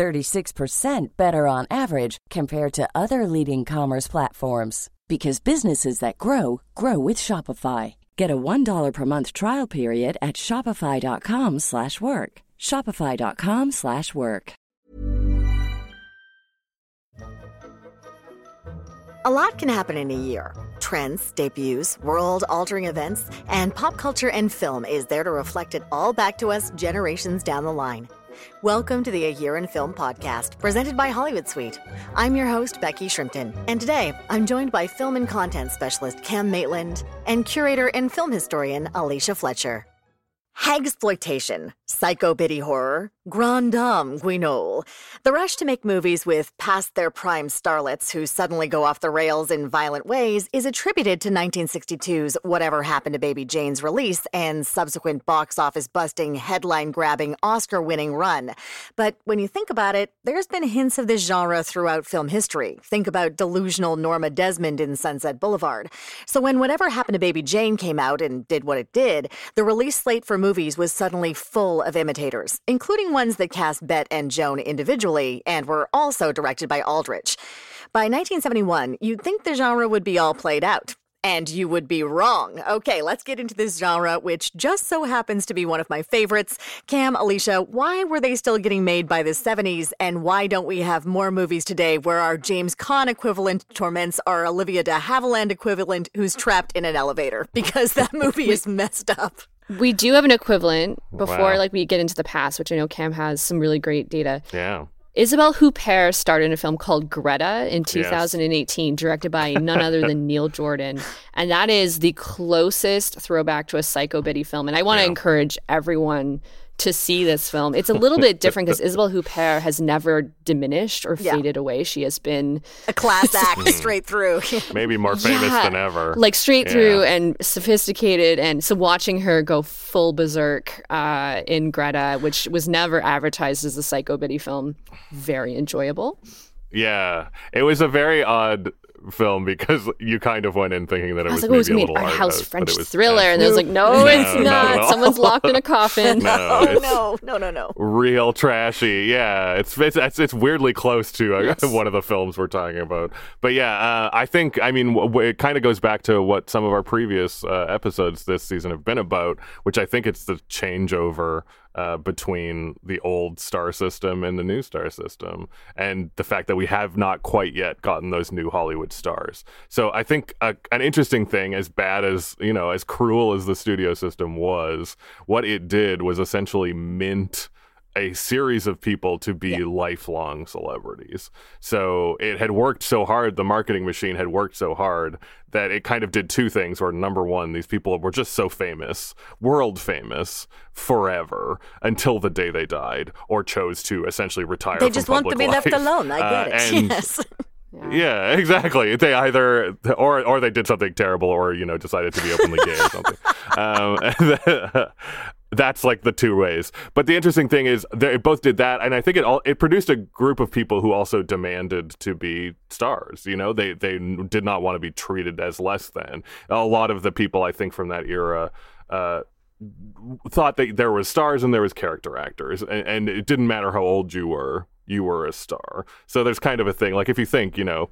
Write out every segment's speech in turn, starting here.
36% better on average compared to other leading commerce platforms because businesses that grow grow with Shopify. Get a $1 per month trial period at shopify.com/work. shopify.com/work. A lot can happen in a year. Trends, debuts, world-altering events, and pop culture and film is there to reflect it all back to us generations down the line. Welcome to the A Year in Film podcast, presented by Hollywood Suite. I'm your host, Becky Shrimpton, and today I'm joined by film and content specialist Cam Maitland and curator and film historian Alicia Fletcher. Hagsploitation, psycho biddy horror, grand dame guignol. The rush to make movies with past their prime starlets who suddenly go off the rails in violent ways is attributed to 1962's Whatever Happened to Baby Jane's release and subsequent box office busting, headline grabbing, Oscar winning run. But when you think about it, there's been hints of this genre throughout film history. Think about delusional Norma Desmond in Sunset Boulevard. So when Whatever Happened to Baby Jane came out and did what it did, the release slate for movies was suddenly full of imitators, including ones that cast Bette and Joan individually and were also directed by Aldrich. By 1971, you'd think the genre would be all played out. And you would be wrong. Okay, let's get into this genre, which just so happens to be one of my favorites. Cam, Alicia, why were they still getting made by the 70s? And why don't we have more movies today where our James Caan equivalent torments our Olivia de Havilland equivalent who's trapped in an elevator? Because that movie is messed up. We do have an equivalent before Wow. like we get into the past, which I know Cam has some really great data. Yeah. Isabelle Huppert starred in a film called Greta in 2018, directed by none other than Neil Jordan. And that is the closest throwback to a Psycho Biddy film. And I want to Yeah. encourage everyone to see this film. It's a little bit different because Isabelle Huppert has never diminished or Yeah. faded away. She has been A class act straight through. Maybe more famous Yeah. than ever. like straight Yeah. through and sophisticated and so watching her go full berserk uh, in greta which was never advertised as a psycho biddy film very enjoyable yeah. It was a very odd film because you kind of went in thinking that it i was was, like oh maybe gonna a little an art art house house, but french it was thriller and there's like no, No, it's not not someone's locked in a coffin no, oh, no, no, no, no. real trashy. Yeah, it's it's it's, it's weirdly close to uh, Yes. one of the films we're talking about. But yeah, uh, I think I mean w- w- it kind of goes back to what some of our previous uh, episodes this season have been about, which I think it's the changeover uh, between the old star system and the new star system, and the fact that we have not quite yet gotten those new Hollywood stars. So I think a, an interesting thing, as bad as you know, as cruel as the studio system was, what it did was essentially mint a series of people to be lifelong celebrities. So it had worked so hard, the marketing machine had worked so hard that it kind of did two things. Where number one, these people were just so famous, world famous, forever until the day they died or chose to essentially retire. They just want to be left alone. I get Uh, it. and yes. yeah, exactly. They either or or they did something terrible, or you know decided to be openly gay or something. Um, that's like the two ways. But the interesting thing is they both did that, and I think it all it produced a group of people who also demanded to be stars. You know, they they did not want to be treated as less than. A lot of the people I think from that era. Uh, thought that there was stars and there was character actors and, and it didn't matter how old you were you were a star so there's kind of a thing like if you think you know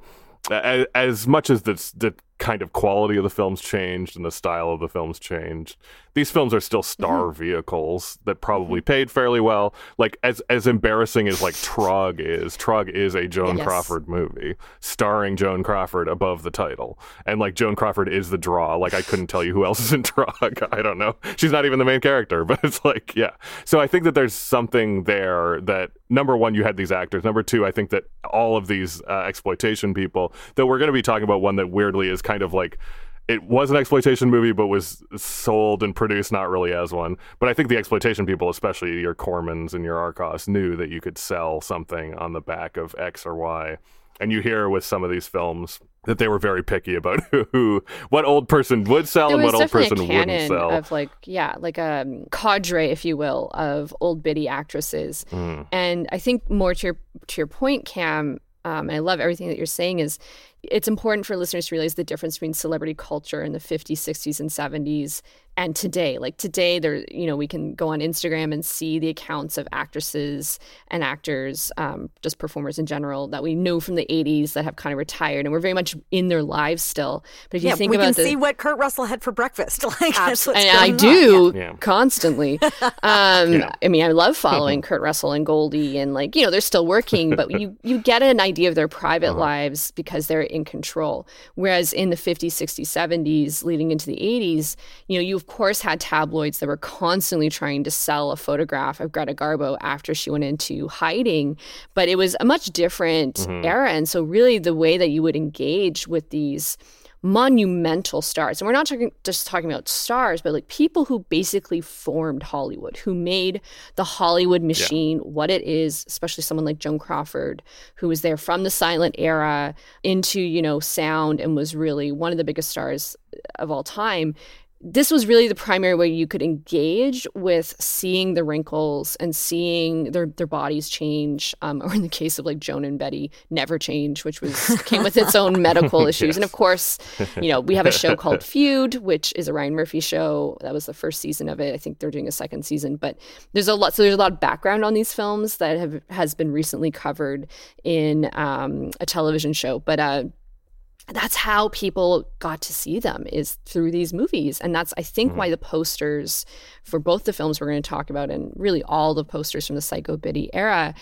as, as much as the, the kind of quality of the films changed and the style of the films changed. These films are still star vehicles that probably paid fairly well. Like as as embarrassing as like trog is trog is a joan Yes. crawford movie starring joan crawford above the title. And like joan crawford is the draw. Like i couldn't tell you who else is in trog i don't know. She's not even the main character but it's like yeah. So i think that there's something there that number one you had these actors. Number two i think that all of these uh, exploitation people that we're going to be talking about one that weirdly is kind of like it was an exploitation movie, but was sold and produced not really as one. But I think the exploitation people, especially your Cormans and your Arkoffs, knew that you could sell something on the back of X or Y. and you hear with some of these films that they were very picky about who, what old person would sell and what old person wouldn't sell. Of like, yeah, like a um, cadre, if you will, of old biddy actresses. Mm. And I think more to your to your point, Cam. Um, I love everything that you're saying. Is it's important for listeners to realize the difference between celebrity culture in the 50s, 60s, and 70s and today like today there you know we can go on instagram and see the accounts of actresses and actors um, just performers in general that we know from the 80s that have kind of retired and we're very much in their lives still. But if you yeah, think we about can the, see what kurt russell had for breakfast. Like absolutely. And i do yeah. constantly. Um, yeah. i mean i love following kurt russell and goldie and like you know they're still working but you you get an idea of their private uh-huh. lives because they're in control. Whereas in the 50s 60s 70s leading into the 80s you know you've course, had tabloids that were constantly trying to sell a photograph of Greta Garbo after she went into hiding. But it was a much different mm-hmm. era. And so, really, the way that you would engage with these monumental stars. And we're not talking just talking about stars, but like people who basically formed Hollywood, who made the Hollywood machine yeah. what it is, especially someone like Joan Crawford, who was there from the silent era into, you know, sound and was really one of the biggest stars of all time this was really the primary way you could engage with seeing the wrinkles and seeing their their bodies change, um, or in the case of like Joan and Bette, never change, which was came with its own medical issues. yes. And of course, you know we have a show called Feud, which is a Ryan Murphy show. That was the first season of it. I think they're doing a second season, but there's a lot. So there's a lot of background on these films that have has been recently covered in um, a television show. But uh, that's how people got to see them is through these movies and that's i think mm-hmm. why the posters for both the films we're going to talk about and really all the posters from the psycho biddy era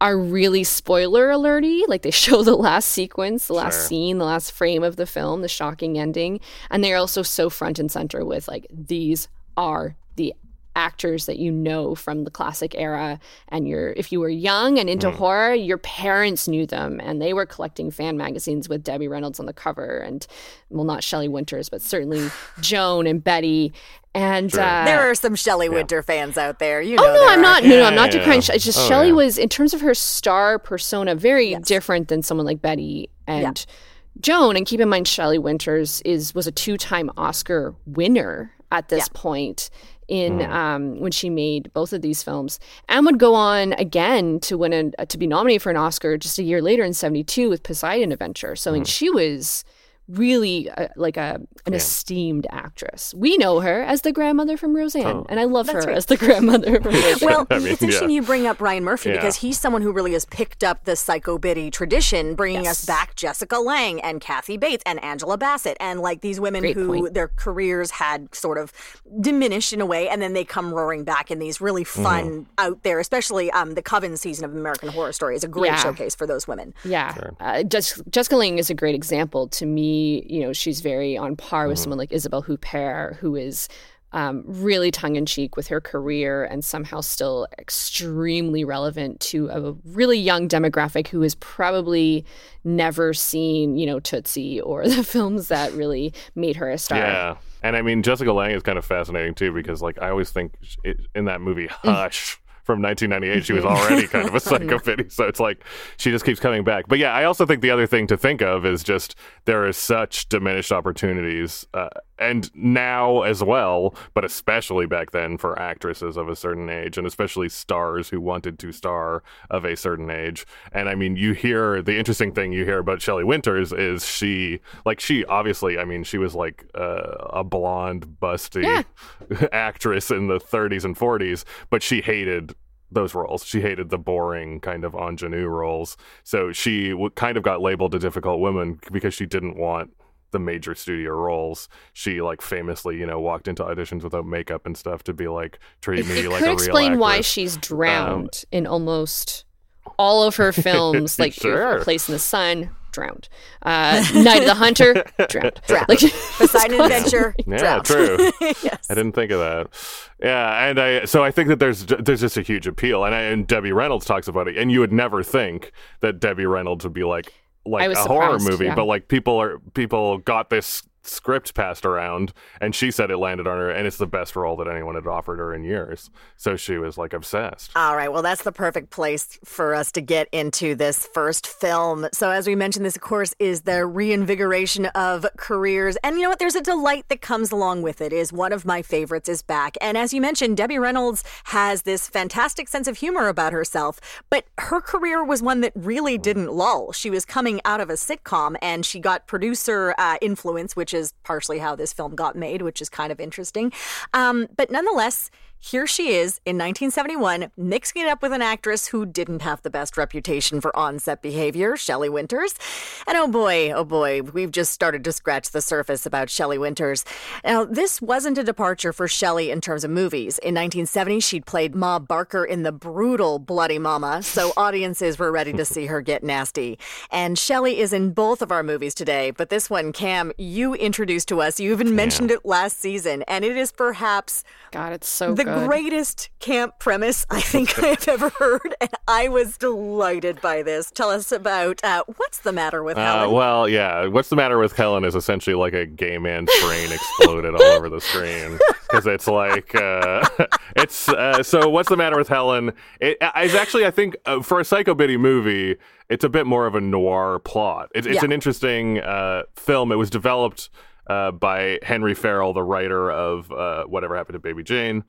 are really spoiler alerty like they show the last sequence the last sure. scene the last frame of the film the shocking ending and they're also so front and center with like these are the actors that you know from the classic era and you're if you were young and into mm. horror your parents knew them and they were collecting fan magazines with debbie reynolds on the cover and well not shelley winters but certainly joan and bette and sure. uh, there are some Shelley Winter fans out there. You know oh no, I'm are. not. No, no, I'm not decrying. Yeah. It's just oh, Shelley yeah. was, in terms of her star persona, very yes. different than someone like Bette and Joan. And keep in mind, Shelley Winters is was a two time Oscar winner at this point in mm. um, when she made both of these films, and would go on again to win a, to be nominated for an Oscar just a year later in '72 with Poseidon Adventure. So mm. I mean, mm. she was really uh, like a an yeah. esteemed actress. We know her as the grandmother from Roseanne, oh. and I love her right. as the grandmother from Roseanne. well, I mean, it's interesting yeah. you bring up Ryan Murphy yeah. because he's someone who really has picked up the Psycho Biddy tradition, bringing yes. us back Jessica Lange and Kathy Bates and Angela Bassett and like these women Great who point. their careers had sort of diminished in a way, and then they come roaring back in these really mm-hmm. fun mm. out there, especially um, the Coven season of American Horror Story is a great showcase for those women. Yeah, sure. uh, Jessica Lange is a great example to me you know, she's very on par with mm-hmm. someone like Isabelle Huppert, who is um, really tongue in cheek with her career and somehow still extremely relevant to a really young demographic who has probably never seen, you know, Tootsie or the films that really made her a star. Yeah. And I mean, Jessica Lange is kind of fascinating too because, like, I always think in that movie, mm. Hush from 1998, she was already kind of a psycho biddy. So it's like she just keeps coming back. But yeah, I also think the other thing to think of is just there is such diminished opportunities, uh, and now as well, but especially back then for actresses of a certain age, and especially stars who wanted to star of a certain age. And I mean, you hear the interesting thing you hear about Shelley Winters is she, like, she obviously, I mean, she was like uh, a blonde, busty yeah. actress in the 30s and 40s, but she hated those roles. She hated the boring kind of ingenue roles. So she w- kind of got labeled a difficult woman because she didn't want the major studio roles. She like famously, you know, walked into auditions without makeup and stuff to be like treat me it like could a explain real why she's drowned um, in almost all of her films, like sure. Place in the Sun, drowned. Uh, Night of the Hunter, drowned. drowned. Like, Poseidon Adventure, yeah, drowned. true. yes. I didn't think of that. Yeah, and I so I think that there's there's just a huge appeal, and I, and Debbie Reynolds talks about it, and you would never think that Debbie Reynolds would be like like a horror movie, yeah. but like people are people got this script passed around, and she said it landed on her, and it's the best role that anyone had offered her in years. So she was like obsessed. All right, well, that's the perfect place for us to get into this first film. So, as we mentioned, this, of course, is the reinvigoration of careers, and you know what? There's a delight that comes along with it. Is one of my favorites is back, and as you mentioned, Debbie Reynolds has this fantastic sense of humor about herself, but her career was one that really didn't lull. She was coming out of a sitcom, and she got producer uh, influence, which is partially how this film got made, which is kind of interesting. Um, but nonetheless, here she is in 1971, mixing it up with an actress who didn't have the best reputation for on-set behavior, Shelley Winters. And oh boy, oh boy, we've just started to scratch the surface about Shelley Winters. Now, this wasn't a departure for Shelley in terms of movies. In 1970, she'd played Ma Barker in the brutal Bloody Mama, so audiences were ready to see her get nasty. And Shelley is in both of our movies today, but this one, Cam, you introduced to us. You even mentioned yeah. it last season, and it is perhaps God, it's so the good. Greatest camp premise I think I have ever heard, and I was delighted by this. Tell us about uh, what's the matter with uh, Helen? Well, yeah, what's the matter with Helen is essentially like a gay man's brain exploded all over the screen because it's like uh, it's uh, so. What's the matter with Helen? It, it's actually I think uh, for a Psycho Biddy movie, it's a bit more of a noir plot. It, it's yeah. an interesting uh, film. It was developed. Uh, by Henry Farrell, the writer of uh, Whatever Happened to Baby Jane,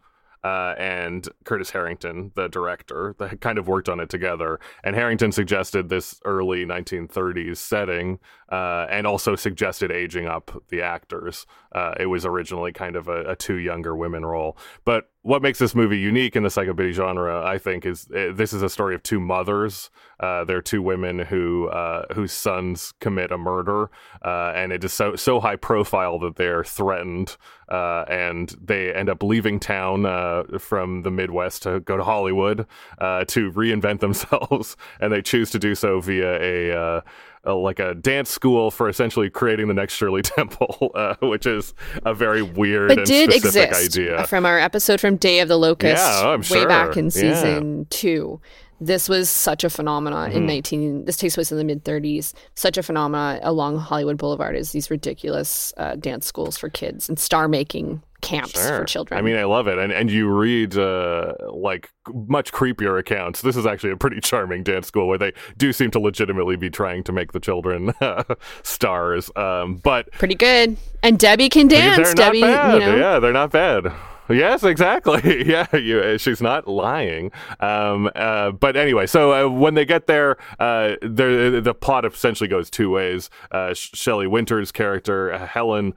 uh, and Curtis Harrington, the director, that kind of worked on it together. And Harrington suggested this early 1930s setting uh, and also suggested aging up the actors. Uh, it was originally kind of a, a, two younger women role. But what makes this movie unique in the psychobiddy genre, I think, is uh, this is a story of two mothers. Uh, they're two women who uh, whose sons commit a murder, uh, and it is so so high profile that they're threatened, and they end up leaving town from the Midwest to go to Hollywood to reinvent themselves, and they choose to do so via a a, like a dance school for essentially creating the next Shirley Temple, uh, which is a very weird but and did specific exist idea. From our episode from Day of the Locust, yeah, way sure. back in season yeah. two. This was such a phenomenon mm-hmm. in 19. This takes place in the mid 30s. Such a phenomenon along Hollywood Boulevard is these ridiculous uh, dance schools for kids and star making camps sure. for children. I mean, I love it, and and you read uh, like much creepier accounts. This is actually a pretty charming dance school where they do seem to legitimately be trying to make the children stars. Um, but pretty good, and Debbie can dance. Debbie, you know, yeah, they're not bad. Yes, exactly. yeah, you, uh, she's not lying. Um, uh, but anyway, so uh, when they get there, uh, the plot essentially goes two ways. Uh, Shelley Winters' character uh, Helen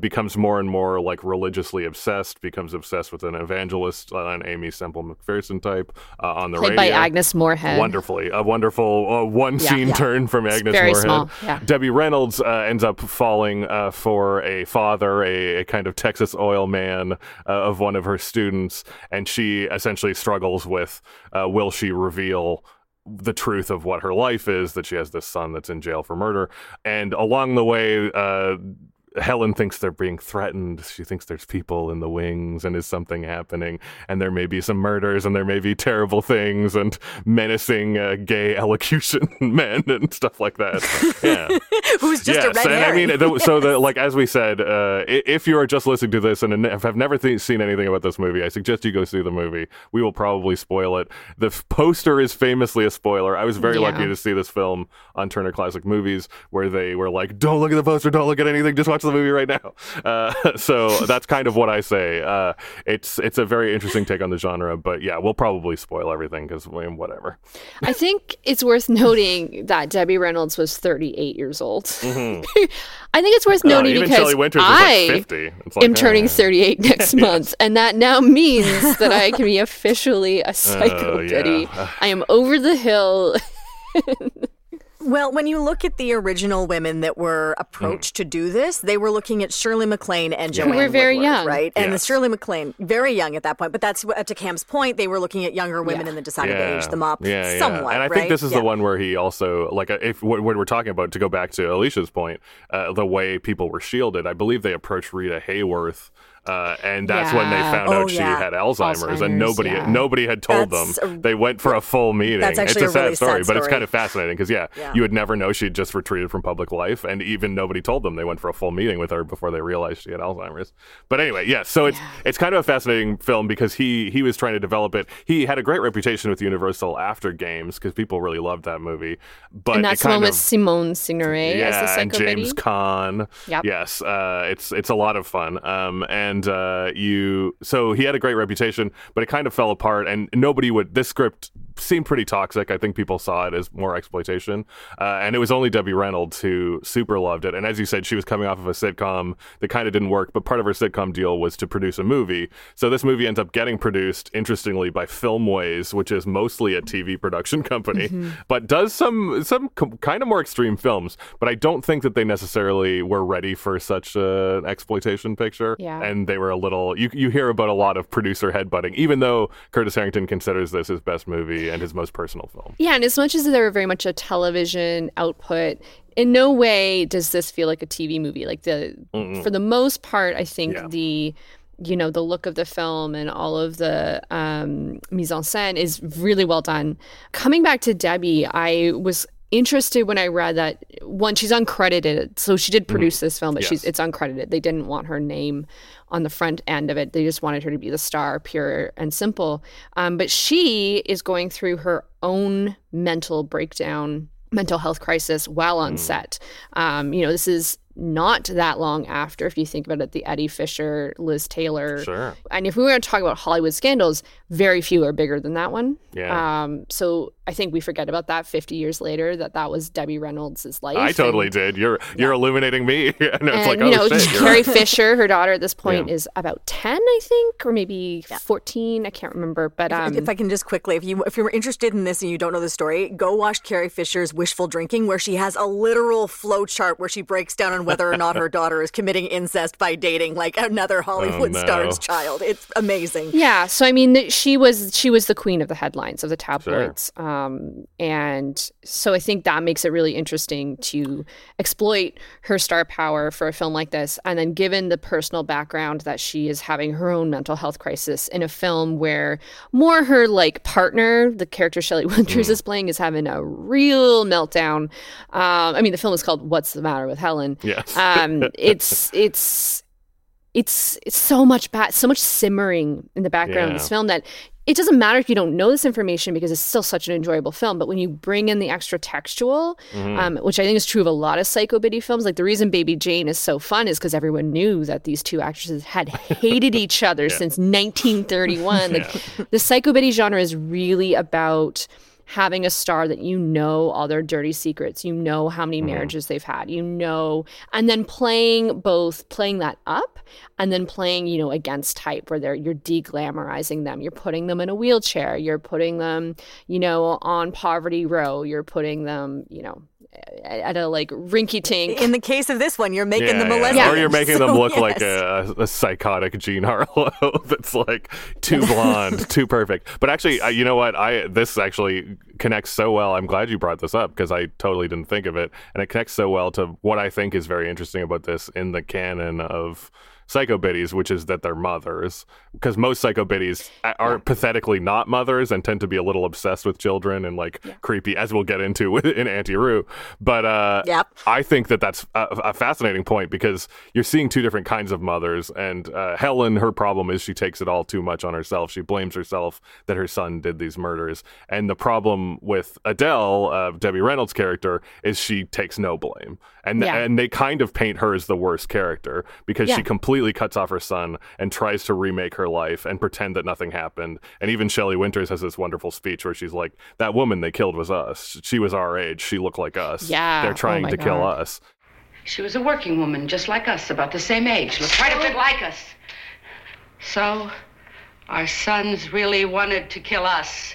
becomes more and more like religiously obsessed, becomes obsessed with an evangelist, an Aimee Semple McPherson type on the Played radio. by Agnes Moorehead. Wonderfully, a wonderful one yeah, scene yeah. turn from Agnes Very Moorehead. Small. Yeah. Debbie Reynolds ends up falling for a father, a, a, kind of Texas oil man of one of her students, and she essentially struggles with uh, will she reveal the truth of what her life is that she has this son that's in jail for murder. And along the way uh, Helen thinks they're being threatened. She thinks there's people in the wings and is something happening, and there may be some murders and there may be terrible things and menacing uh, gay elocution men and stuff like that. Yeah, who's just yes, a red and I mean, the, so the, like as we said, uh, if you are just listening to this and have never th- seen anything about this movie, I suggest you go see the movie. We will probably spoil it. The f- poster is famously a spoiler. I was very yeah. lucky to see this film on Turner Classic Movies, where they were like, "Don't look at the poster, don't look at anything, just watch." Watch the movie right now. Uh, so that's kind of what I say. Uh, it's it's a very interesting take on the genre, but yeah, we'll probably spoil everything because I mean, whatever. I think it's worth noting that Debbie Reynolds was 38 years old. Mm-hmm. I think it's worth noting uh, because I like 50. Like, am turning 38 next month, and that now means that I can be officially a psycho Biddy. Yeah. I am over the hill. Well, when you look at the original women that were approached mm. to do this, they were looking at Shirley MacLaine and Joanne. Who were very Woodward, young, right? And yes. the Shirley MacLaine, very young at that point. But that's to Cam's point. They were looking at younger women yeah. and then decided yeah. to age them up yeah, somewhat. And I right? think this is the one where he also like if what we're talking about to go back to Alicia's point, uh, the way people were shielded. I believe they approached Rita Hayworth Uh, and that's yeah. when they found oh, out she yeah. had Alzheimer's, Alzheimer's, and nobody yeah. nobody had told that's them. A, they went for a full meeting. That's actually it's a, a really sad, story, sad story, but it's kind of fascinating because yeah, you would never know she'd just retreated from public life, and even nobody told them. They went for a full meeting with her before they realized she had Alzheimer's. But anyway, yeah, so it's it's kind of a fascinating film because he he was trying to develop it. He had a great reputation with Universal after Games because people really loved that movie. But and that's one with Simone Signoret yeah, as the and James Caan. Yep. Yes, uh, it's it's a lot of fun. Um, and uh, you so he had a great reputation, but it kind of fell apart, and nobody would. This script seemed pretty toxic. I think people saw it as more exploitation, uh, and it was only Debbie Reynolds who super loved it. And as you said, she was coming off of a sitcom that kind of didn't work, but part of her sitcom deal was to produce a movie. So this movie ends up getting produced, interestingly, by Filmways, which is mostly a TV production company, mm-hmm. but does some some com- kind of more extreme films. But I don't think that they necessarily were ready for such an exploitation picture. Yeah. And they were a little. You you hear about a lot of producer headbutting, even though Curtis Harrington considers this his best movie and his most personal film. Yeah, and as much as they were very much a television output, in no way does this feel like a TV movie. Like the Mm-mm. for the most part, I think yeah. the you know the look of the film and all of the um, mise en scène is really well done. Coming back to Debbie, I was interested when I read that one she's uncredited, so she did mm-hmm. produce mm. this film, but yes. she's it's uncredited. They didn't want her name on the front end of it. They just wanted her to be the star, pure and simple. Um, but she is going through her own mental breakdown, mental health crisis while on mm. set. Um, you know, this is not that long after, if you think about it, the Eddie Fisher, Liz Taylor. Sure. And if we were to talk about Hollywood scandals, very few are bigger than that one. Yeah. Um, so I think we forget about that 50 years later that that was Debbie Reynolds' life. I totally and, did. You're you're illuminating me. and it's and, like, you oh, know, shit, Carrie Fisher, her daughter at this point yeah. is about 10, I think, or maybe yeah. 14. I can't remember. But um, if, if, I can just quickly, if you if you're interested in this and you don't know the story, go watch Carrie Fisher's Wishful Drinking, where she has a literal flow chart where she breaks down on whether or not her daughter is committing incest by dating like another Hollywood oh, no. star's child. It's amazing. Yeah. So I mean, she was she was the queen of the headlines of the tabloids, sure. um, and so I think that makes it really interesting to exploit her star power for a film like this, and then given the personal background that she is having her own mental health crisis in a film where more her like partner, the character Shelley Winters mm. is playing, is having a real meltdown. Um, I mean, the film is called "What's the Matter with Helen." Yes. Um, it's it's it's it's so much bad, so much simmering in the background yeah. of this film that it doesn't matter if you don't know this information because it's still such an enjoyable film. But when you bring in the extra textual, mm-hmm. um, which I think is true of a lot of Psycho Biddy films, like the reason Baby Jane is so fun is because everyone knew that these two actresses had hated each other yeah. since 1931. Like yeah. the Psycho Biddy genre is really about having a star that you know all their dirty secrets, you know how many mm-hmm. marriages they've had, you know, and then playing both playing that up and then playing, you know, against type where they're you're deglamorizing them. You're putting them in a wheelchair, you're putting them, you know, on poverty row, you're putting them, you know, at a like rinky tink. In the case of this one, you're making yeah, them a yeah. Or you're making so, them look yes. like a, a, psychotic Jean Harlow that's like too blonde, too perfect. But actually, you know what? I this actually connects so well. I'm glad you brought this up because I totally didn't think of it, and it connects so well to what I think is very interesting about this in the canon of psycho biddies, which is that they're mothers, because most psycho biddies are yeah. pathetically not mothers and tend to be a little obsessed with children and like yeah. creepy, as we'll get into in Auntie Roo. But uh, yep. I think that that's a, a, fascinating point because you're seeing two different kinds of mothers. And uh, Helen, her problem is she takes it all too much on herself. She blames herself that her son did these murders. And the problem with Adele, uh, Debbie Reynolds' character, is she takes no blame. And, yeah. and they kind of paint her as the worst character because she completely completely cuts off her son and tries to remake her life and pretend that nothing happened. And even Shelley Winters has this wonderful speech where she's like, "That woman they killed was us. She was our age. She looked like us. Yeah, they're oh trying oh to God. kill us." She was a working woman, just like us, about the same age, looked quite a bit like us. So, our sons really wanted to kill us.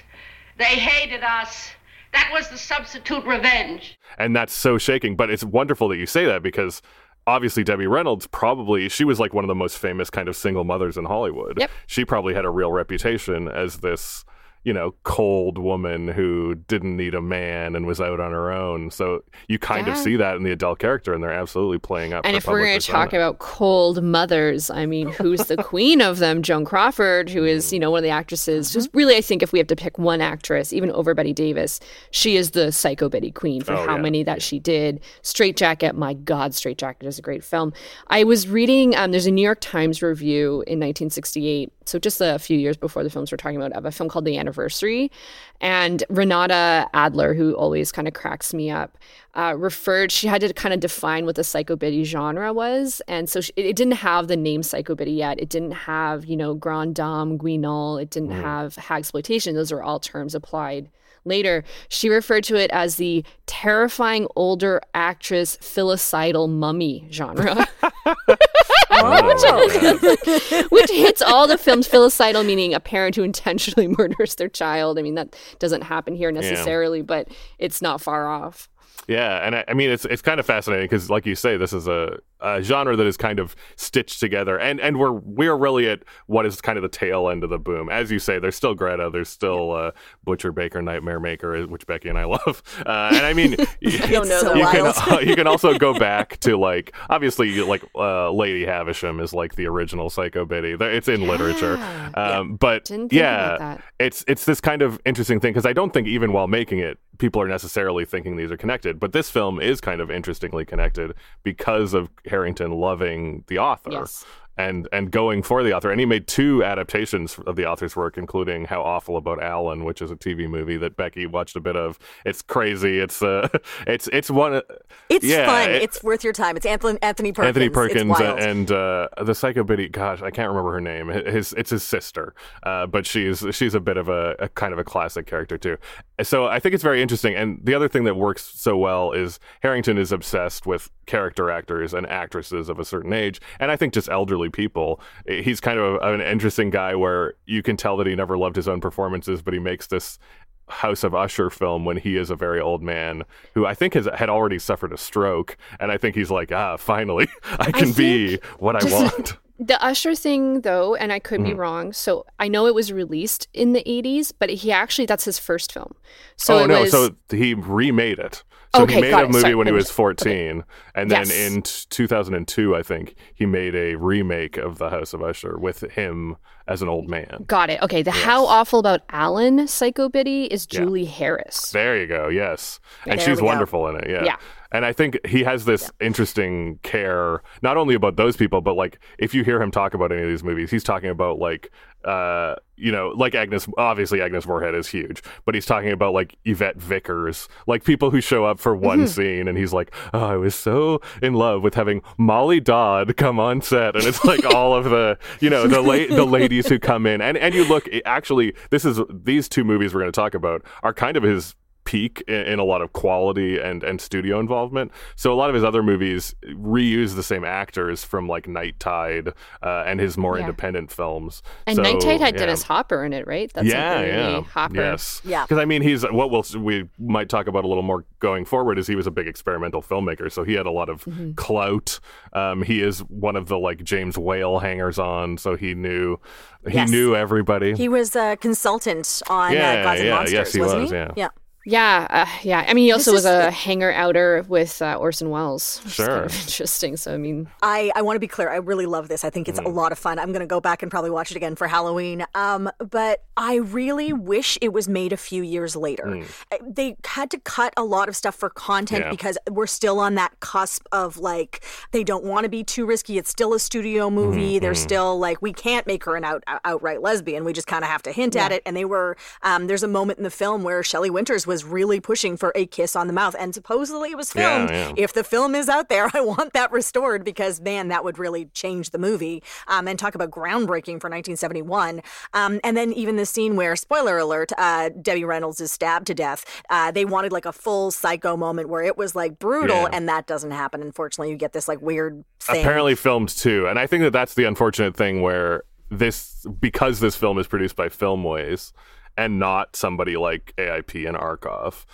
They hated us. That was the substitute revenge. And that's so shaking. But it's wonderful that you say that because obviously Debbie Reynolds probably she was like one of the most famous kind of single mothers in Hollywood. Yep. She probably had a real reputation as this you know, cold woman who didn't need a man and was out on her own. So you kind yeah. of see that in the adult character, and they're absolutely playing up. And if we're going to talk about cold mothers, I mean, who's the queen of them? Joan Crawford, who is, you know, one of the actresses. Mm-hmm. Just really, I think if we have to pick one actress, even over Bette Davis, she is the Psycho Biddy Queen for oh, how yeah. many that she did. Strait Jacket, my God, Strait Jacket is a great film. I was reading, um, there's a New York Times review in 1968 so just a few years before the films we're talking about, of a film called The Anniversary. And Renata Adler, who always kind of cracks me up, uh, referred, she had to kind of define what the psychobiddy genre was. And so she, it didn't have the name psychobiddy yet. It didn't have, you know, grand dame, guignol. It didn't mm. have hag exploitation. Those are all terms applied later. She referred to it as the terrifying older actress filicidal mummy genre. oh, which hits all the films filicidal meaning a parent who intentionally murders their child. I mean that doesn't happen here necessarily yeah. but it's not far off. Yeah, and I, I, mean it's it's kind of fascinating because, like you say, this is a, a, genre that is kind of stitched together, and and we're we're really at what is kind of the tail end of the boom. As you say, there's still Greta, there's still uh, Butcher Baker, Nightmare Maker, which Becky and I love, uh, and I mean you, you, can uh, you can also go back to like obviously like uh, Lady Havisham is like the original Psycho Biddy. It's in yeah. literature, um, yeah. but yeah, it's it's this kind of interesting thing because I don't think even while making it, people are necessarily thinking these are connected. But this film is kind of interestingly connected because of Harrington loving the author. Yes and and going for the author. And he made two adaptations of the author's work, including How Awful About Alan, which is a TV movie that Becky watched a bit of. It's crazy. It's uh, it's it's one. It's yeah, fun. It, it's worth your time. It's Anthony Anthony Perkins. Anthony Perkins and uh, the Psycho Biddy. Gosh, I can't remember her name. His it's his sister, uh, but she's she's a bit of a, a kind of a classic character too. So I think it's very interesting. And the other thing that works so well is Harrington is obsessed with character actors and actresses of a certain age, and I think just elderly people. He's kind of an interesting guy where you can tell that he never loved his own performances, but he makes this House of Usher film when he is a very old man who I think has had already suffered a stroke, and I think he's like, ah, finally, I can I be what I want. The Usher thing, though, and I could mm. be wrong. So I know it was released in the '80s, but he actually that's his first film. So oh no, was... so he remade it. So okay, he made a movie Sorry, when he was 14, okay. and then yes. in t- 2002, I think he made a remake of The House of Usher with him as an old man. Got it. Okay, the yes. How Awful About Alan Psycho Biddy is Julie yeah. Harris. There you go. Yes, and there she's wonderful go. in it. Yeah. Yeah. And I think he has this yeah. interesting care, not only about those people, but like if you hear him talk about any of these movies, he's talking about like, uh, you know, like Agnes. Obviously, Agnes Moorehead is huge, but he's talking about like Yvette Vickers, like people who show up for one mm-hmm. scene, and he's like, "Oh, I was so in love with having Molly Dodd come on set," and it's like all of the, you know, the la- the ladies who come in, and and you look. Actually, this is these two movies we're going to talk about are kind of his peak in, in, a lot of quality and and studio involvement. So a lot of his other movies reuse the same actors from like Night Tide uh, and his more yeah. independent films. And so, Night Tide had yeah. Dennis Hopper in it, right? That's yeah, yeah, Hopper. Yes, yeah. Because I mean, he's what we'll we might talk about a little more going forward is he was a big experimental filmmaker, so he had a lot of mm-hmm. clout. Um, he is one of the like James Whale hangers on, so he knew he yes. knew everybody. He was a consultant on yeah, uh, Gods and yeah, Monsters, yes, he wasn't was, he? Yeah. yeah. Yeah, uh, yeah. I mean, he also was a the... hanger outer with uh, Orson Welles. Sure, kind of interesting. So, I mean, I I want to be clear. I really love this. I think it's mm. a lot of fun. I'm going to go back and probably watch it again for Halloween. Um, but I really wish it was made a few years later. Mm. They had to cut a lot of stuff for content yeah. because we're still on that cusp of like they don't want to be too risky. It's still a studio movie. Mm-hmm. They're still like we can't make her an out outright lesbian. We just kind of have to hint yeah. at it. And they were. Um, there's a moment in the film where Shelley Winters was was really pushing for a kiss on the mouth. And supposedly it was filmed. Yeah, yeah. If the film is out there, I want that restored because, man, that would really change the movie. Um, and talk about groundbreaking for 1971. Um, and then even the scene where, spoiler alert, uh, Debbie Reynolds is stabbed to death. Uh, they wanted like a full psycho moment where it was like brutal, yeah. and that doesn't happen. Unfortunately, you get this like weird thing. Apparently filmed too. And I think that that's the unfortunate thing where this, because this film is produced by Filmways, and not somebody like AIP and Arkoff.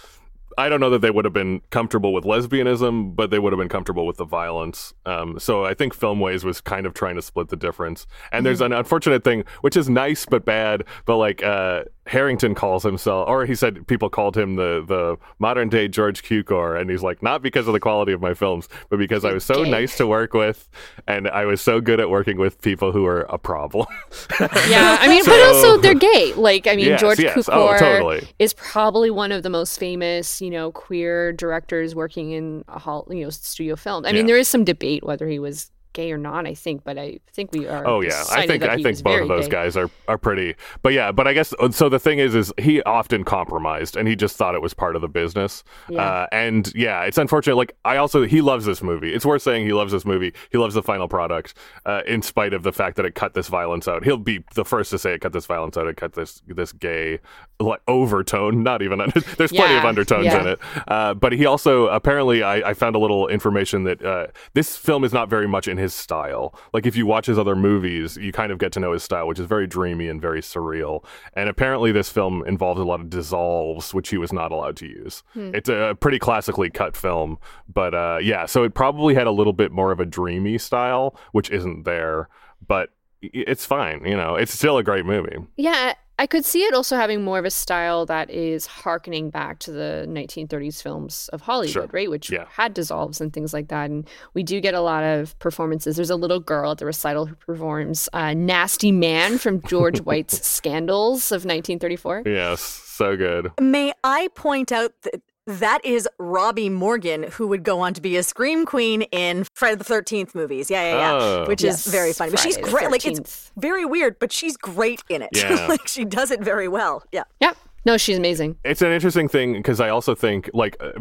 I don't know that they would have been comfortable with lesbianism, but they would have been comfortable with the violence. Um, so I think Filmways was kind of trying to split the difference. And mm-hmm. there's an unfortunate thing, which is nice but bad, but like uh, Harrington calls himself, or he said people called him the the modern day George Cukor, and he's like, not because of the quality of my films, but because I was so nice to work with, and I was so good at working with people who were a problem. yeah, I mean, so, but also they're gay. Like, I mean, yes, George yes. Oh, Cukor oh, totally. is probably one of the most famous, you know, queer directors working in a hall, you know, studio film. I yeah. mean, there is some debate whether he was gay or not. I think, but I think we are. Oh yeah, I think I think both of those gay. guys are are pretty. But yeah, but I guess uh, so. The thing is, is he often compromised, and he just thought it was part of the business. Yeah. Uh, and yeah, it's unfortunate. Like I also he loves this movie. It's worth saying he loves this movie. He loves the final product, uh, in spite of the fact that it cut this violence out. He'll be the first to say it cut this violence out. It cut this this gay like overtone. Not even there's plenty yeah. of undertones yeah. in it. Uh, but he also apparently I, I, found a little information that uh, this film is not very much in his style. Like if you watch his other movies, you kind of get to know his style, which is very dreamy and very surreal. And apparently, this film involves a lot of dissolves, which he was not allowed to use. Hmm. It's a pretty classically cut film, but uh, yeah, so it probably had a little bit more of a dreamy style, which isn't there. But it's fine, you know. It's still a great movie. Yeah, I could see it also having more of a style that is harkening back to the 1930s films of Hollywood, sure. right? Which yeah. had dissolves and things like that. And we do get a lot of performances. There's a little girl at the recital who performs uh, Nasty Man from George White's Scandals of 1934. Yes, so good. May I point out that that is Robbi Morgan, who would go on to be a scream queen in Friday the Thirteenth movies. Yeah, yeah, yeah. Oh. Which yes. is very funny. But she's great. Like it's very weird, but she's great in it. Yeah. like she does it very well. Yeah. Yep. No, she's amazing. It's an interesting thing because I also think, like, uh,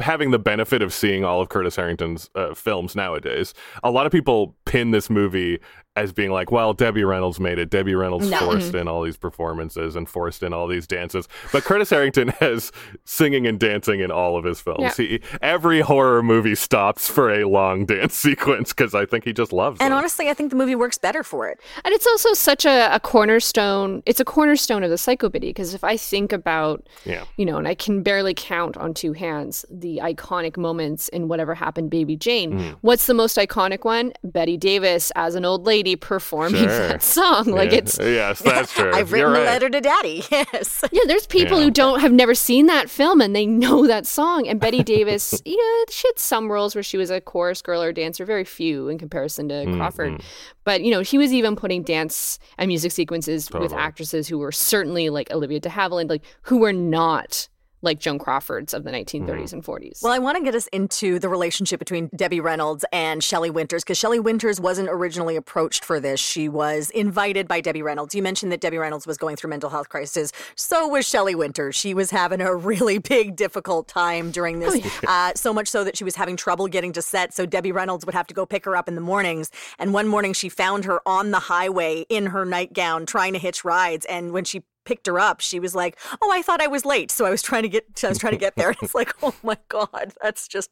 having the benefit of seeing all of Curtis Harrington's uh, films nowadays, a lot of people pin this movie as being like, well, Debbie Reynolds made it. Debbie Reynolds no. forced mm-hmm. in all these performances and forced in all these dances. But Curtis Harrington has singing and dancing in all of his films. Yeah. He, every horror movie stops for a long dance sequence because I think he just loves and it. And honestly, I think the movie works better for it. And it's also such a, a cornerstone. It's a cornerstone of the Psychobiddy because if I think about, yeah. you know, and I can barely count on two hands the iconic moments in whatever happened, Baby Jane. Mm. What's the most iconic one? Bette Davis as an old lady lady performing sure. that song. Like yeah. it's yes, that's true. I've written a letter to Daddy. Yes. Yeah, there's people yeah. who don't have never seen that film and they know that song. And Bette Davis, you know, she had some roles where she was a chorus girl or dancer, very few in comparison to mm-hmm. Crawford. But you know, he was even putting dance and music sequences totally. with actresses who were certainly like Olivia de Havilland, like who were not like Joan Crawford's of the 1930s mm. and 40s. Well, I want to get us into the relationship between Debbie Reynolds and Shelley Winters because Shelley Winters wasn't originally approached for this. She was invited by Debbie Reynolds. You mentioned that Debbie Reynolds was going through mental health crisis. So was Shelley Winters. She was having a really big, difficult time during this. Oh, yeah. uh, so much so that she was having trouble getting to set. So Debbie Reynolds would have to go pick her up in the mornings. And one morning she found her on the highway in her nightgown trying to hitch rides. And when she picked her up, she was like, "Oh, I thought I was late, so I was trying to get I was trying to get there." it's like, "Oh my god, that's just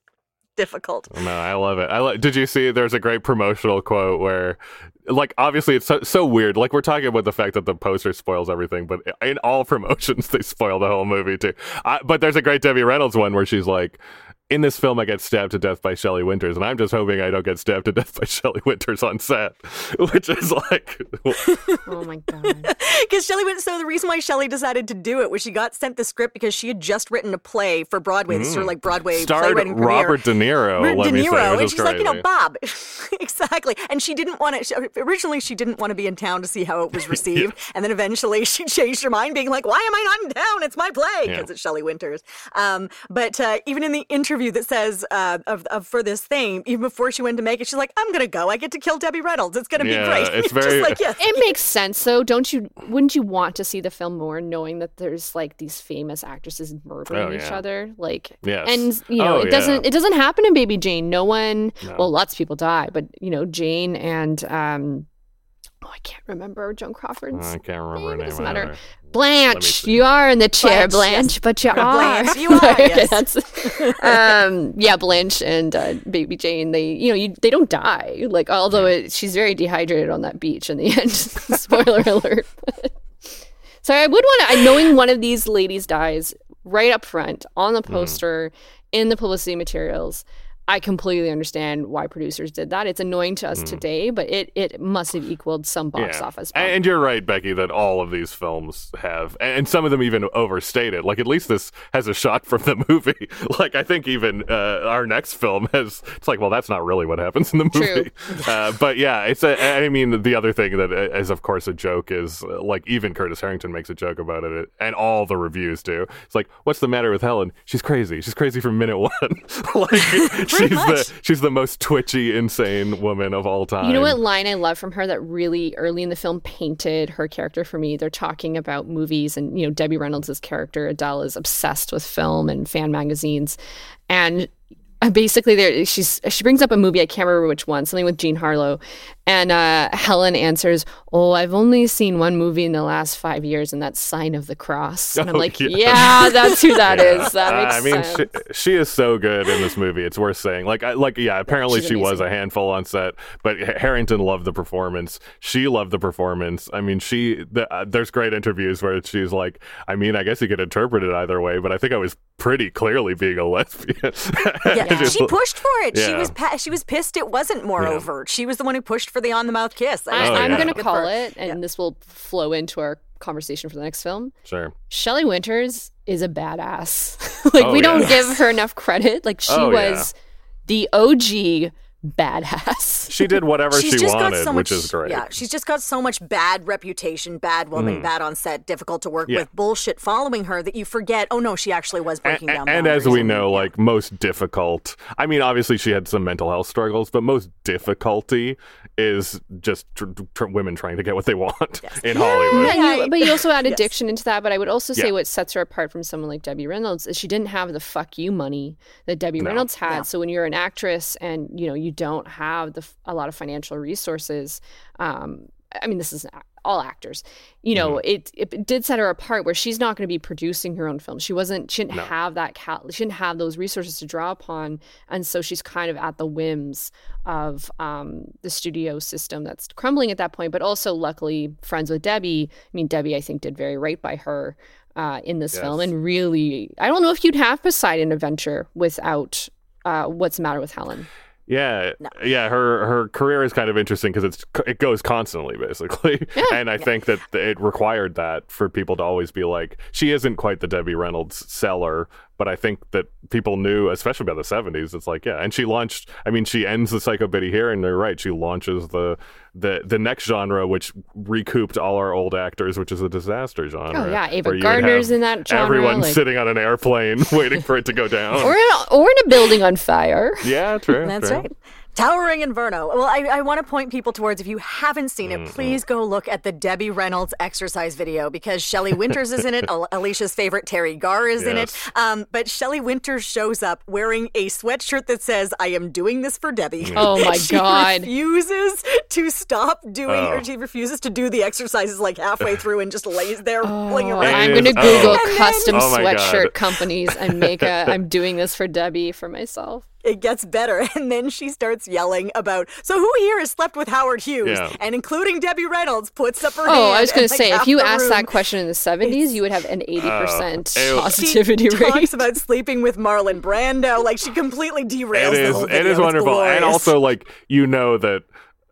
difficult." No, I love it. I lo- did you see? There's a great promotional quote where, like, obviously it's so, so weird. Like we're talking about the fact that the poster spoils everything, but in all promotions they spoil the whole movie too. I, but there's a great Debbie Reynolds one where she's like, in this film, I get stabbed to death by Shelley Winters, and I'm just hoping I don't get stabbed to death by Shelley Winters on set, which is like, oh my god, because Shelley Winters. So the reason why Shelley decided to do it was she got sent the script because she had just written a play for Broadway, mm. this sort of like Broadway starred Robert De Niro. De Niro, say, and she's like, you know, Bob, exactly. And she didn't want to. Originally, she didn't want to be in town to see how it was received, yeah. and then eventually she changed her mind, being like, "Why am I not in town? It's my play because yeah. it's Shelley Winters." Um, but uh, even in the interview interview that says uh, of, of, for this thing, even before she went to make it, she's like, "I'm gonna go. I get to kill Debbie Reynolds. It's gonna yeah, be great." It's very. like, yeah. It makes sense, though. Don't you? Wouldn't you want to see the film more, knowing that there's like these famous actresses murdering oh, yeah. each other? Like, yes. and you know, oh, it doesn't. It doesn't happen in Baby Jane. No one. No. Well, lots of people die, but you know, Jane and um, oh, I can't remember Joan Crawford's. I can't remember name. her name. Doesn't matter. Blanche, you are in the chair, Blanche, Blanche yes. but you are. Blanche, you are. yes. um, yeah, Blanche and uh, Baby Jane. They, you know, you, they don't die. Like, although it, she's very dehydrated on that beach in the end. Spoiler alert. so I would want to. Knowing one of these ladies dies right up front on the mm. poster mm. in the publicity materials. I completely understand why producers did that. It's annoying to us mm. today, but it it must have equaled some box yeah. office. And you're right, Becky, that all of these films have, and some of them even overstate it. Like at least this has a shot from the movie. like I think even uh, our next film has. It's like, well, that's not really what happens in the movie. uh, but yeah, it's. A, I mean, the other thing that is of course a joke is like even Curtis Harrington makes a joke about it, and all the reviews do. It's like, what's the matter with Helen? She's crazy. She's crazy from minute one. like she's much. the she's the most twitchy, insane woman of all time. You know what line I love from her that really early in the film painted her character for me? They're talking about movies, and you know Debbie Reynolds' character Adele is obsessed with film and fan magazines, and uh, basically there she's she brings up a movie I can't remember which one something with Jean Harlow and uh, Helen answers oh I've only seen one movie in the last five years and that's Sign of the Cross and I'm oh, like yeah. yeah. that's who that yeah. is. that makes uh, I mean sense. She, she, is so good in this movie it's worth saying like I, like yeah apparently she was a handful on set but Harrington loved the performance she loved the performance I mean she the, uh, there's great interviews where she's like I mean I guess you could interpret it either way but I think I was pretty clearly being a lesbian. yeah, she pushed for it. Yeah. She was pa- she was pissed it wasn't more yeah. overt. She was the one who pushed for the on the mouth kiss. I, am going to call it, and this will flow into our conversation for the next film. Sure. Shelley Winters is a badass. like oh, we don't give her enough credit. Like she oh, was the OG badass. she did whatever she wanted, so much, which is great. Yeah, she's just got so much bad reputation, bad woman, mm. bad on set, difficult to work yeah. with, bullshit following her that you forget. Oh no, she actually was breaking and, down. And as we know, yeah. like most difficult. I mean, obviously she had some mental health struggles, but most difficulty is just tr- tr- women trying to get what they want yes. in yeah. Hollywood. You, but you also add addiction yes. into that. But I would also say what sets her apart from someone like Debbie Reynolds is she didn't have the fuck you money that Debbie no. Reynolds had. So when you're an actress and you know you don't have the, a lot of financial resources. Um, I mean, this is all actors. You know, mm-hmm. it, it did set her apart where she's not going to be producing her own film. She wasn't. She didn't no. have that. Cal- she didn't have those resources to draw upon, and so she's kind of at the whims of um, the studio system that's crumbling at that point. But also, luckily, friends with Debbie. I mean, Debbie, I think, did very right by her. Uh, in this yes. film, and really, I don't know if you'd have Poseidon Adventure without uh, What's the Matter with Helen. Yeah, no. yeah. Her her career is kind of interesting because it's it goes constantly, basically. Yeah. And I yeah. think that it required that for people to always be like, she isn't quite the Debbie Reynolds seller, but I think that people knew, especially by the '70s. It's like, yeah, and she launched. I mean, she ends the Psycho Biddy here, and they're right. She launches the the the next genre, which recouped all our old actors, which is a disaster genre. Oh yeah, Ava Gardner's in that genre. Everyone like... sitting on an airplane waiting for it to go down, or in a, or in a building on fire. Yeah, true. That's true. right. Towering Inferno. Well, I, I want to point people towards, if you haven't seen it, mm-hmm. please go look at the Debbie Reynolds exercise video because Shelley Winters is in it. Alicia's favorite Teri Garr is yes. in it. Um, but Shelley Winters shows up wearing a sweatshirt that says, I am doing this for Debbie. Oh my she God. refuses to stop doing, oh. or she refuses to do the exercises like halfway through and just lays there oh, pulling around. I'm going to Google oh. custom then, sweatshirt companies and make a, I'm doing this for Debbie for myself it gets better. And then she starts yelling about, so who here has slept with Howard Hughes? Yeah. And including Debbie Reynolds puts up her oh, hand. Oh, I was going to say, if you asked room. that question in the 70s, you would have an 80% uh, positivity she rate. talks about sleeping with Marlon Brando. Like, she completely derails it is, It is wonderful. And also, like, you know that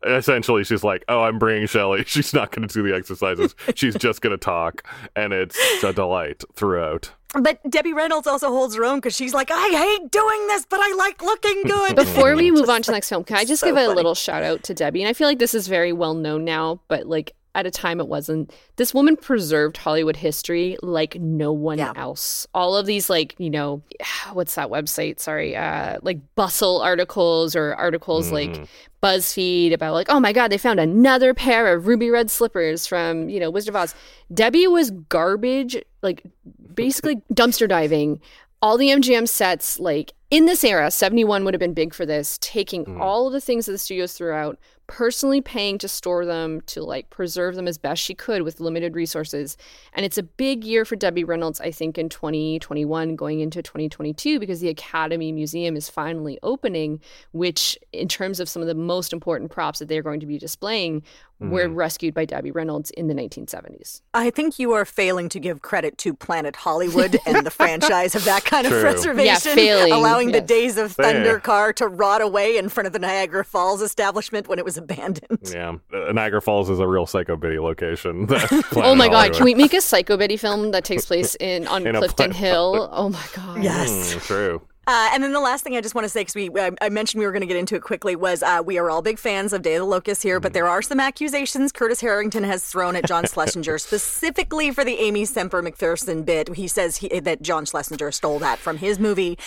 essentially she's like, "Oh, I'm bringing Shelley. She's not going to do the exercises. She's just going to talk, and it's a delight throughout." But Debbie Reynolds also holds her own because she's like, I hate doing this, but I like looking good. Before we move on to the next film, can I just so give funny. a little shout out to Debbie? And I feel like this is very well known now, but like at a time it wasn't. This woman preserved Hollywood history like no one yeah. else. All of these like, you know, what's that website? Sorry, uh like bustle articles or articles mm. like BuzzFeed about like, oh my god, they found another pair of ruby red slippers from, you know, Wizard of Oz. Debbie was garbage, like basically dumpster diving all the MGM sets like in this era, 71 would have been big for this, taking mm. all of the things that the studios threw out, personally paying to store them, to like preserve them as best she could with limited resources. And it's a big year for Debbie Reynolds, I think, in 2021, going into 2022, because the Academy Museum is finally opening, which, in terms of some of the most important props that they're going to be displaying. Were rescued by Debbie Reynolds in the 1970s. I think you are failing to give credit to Planet Hollywood and the franchise of that kind True. of preservation. Yeah, failing. Allowing yes. the days of Thunder Car to rot away in front of the Niagara Falls establishment when it was abandoned. Yeah, uh, Niagara Falls is a real Psycho Biddy location. oh my god, can we make a Psycho Biddy film that takes place in on in Clifton Hill? Oh my god. Yes, mm, true. Uh, and then the last thing I just want to say, because we I, I, mentioned we were going to get into it quickly, was uh, we are all big fans of Day of the Locust here, but mm-hmm. there are some accusations Curtis Harrington has thrown at John Schlesinger specifically for the Aimee Semple McPherson bit. He says he, that John Schlesinger stole that from his movie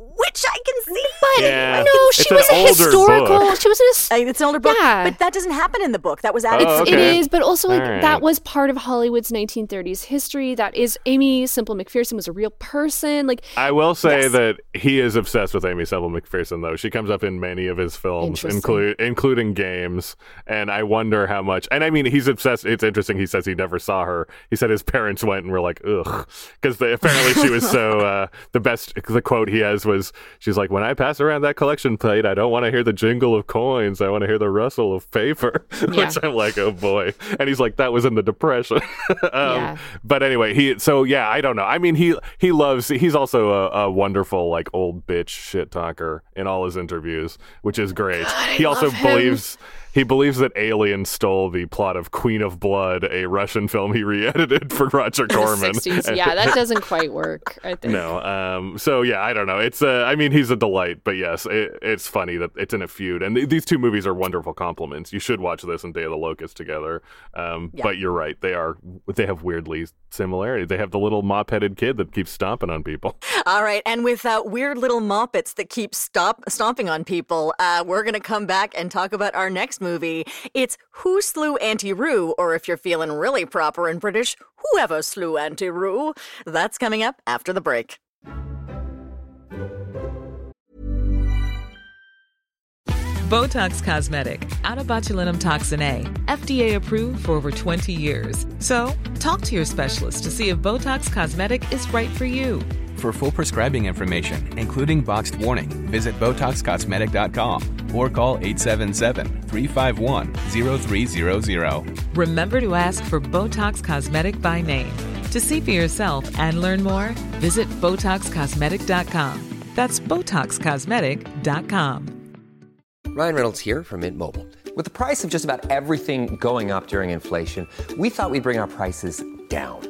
which I can see. But yeah. no, she was a historical. Book. She was a. Uh, it's an older book, yeah. but that doesn't happen in the book. That was added. Oh, okay. It is, but also like right. that was part of Hollywood's 1930s history. That is Aimee Semple McPherson was a real person. Like I will say yes. that he is obsessed with Aimee Semple McPherson, though. She comes up in many of his films, include including Games, and I wonder how much. And I mean, he's obsessed. It's interesting. He says he never saw her. He said his parents went and were like, ugh, because apparently she was so uh, the best. The quote he has was she's like, when I pass around that collection plate, I don't want to hear the jingle of coins. I want to hear the rustle of paper. Yeah. Which I'm like, oh boy. And he's like, that was in the depression. um, yeah. But anyway, he so yeah, I don't know. I mean, he he loves. He's also a, a wonderful like old bitch shit talker in all his interviews, which is great. God, he also believes he believes that Alien stole the plot of Queen of Blood, a Russian film he re-edited for Roger Corman. yeah, that doesn't quite work. I think. No. Um. So yeah, I don't know. It's. Uh, I mean, he's a delight, but yes, it, it's funny that it's in a feud, and th- these two movies are wonderful complements. You should watch this and Day of the Locust together. Um. Yeah. But you're right. They are. They have weirdly similarity. They have the little mop-headed kid that keeps stomping on people. All right, and with uh, weird little moppets that keep stop stomping on people, uh, we're gonna come back and talk about our next movie. It's Who Slew Auntie Roo, or if you're feeling really proper and British, Whoever Slew Auntie Roo. That's coming up after the break. Botox Cosmetic, onabotulinumtoxinA, FDA approved for over 20 years. So, talk to your specialist to see if Botox Cosmetic is right for you. For full prescribing information, including boxed warning, visit BotoxCosmetic.com or call 877-351-0300. Remember to ask for Botox Cosmetic by name. To see for yourself and learn more, visit BotoxCosmetic.com. That's BotoxCosmetic.com. Ryan Reynolds here from Mint Mobile. With the price of just about everything going up during inflation, we thought we'd bring our prices down.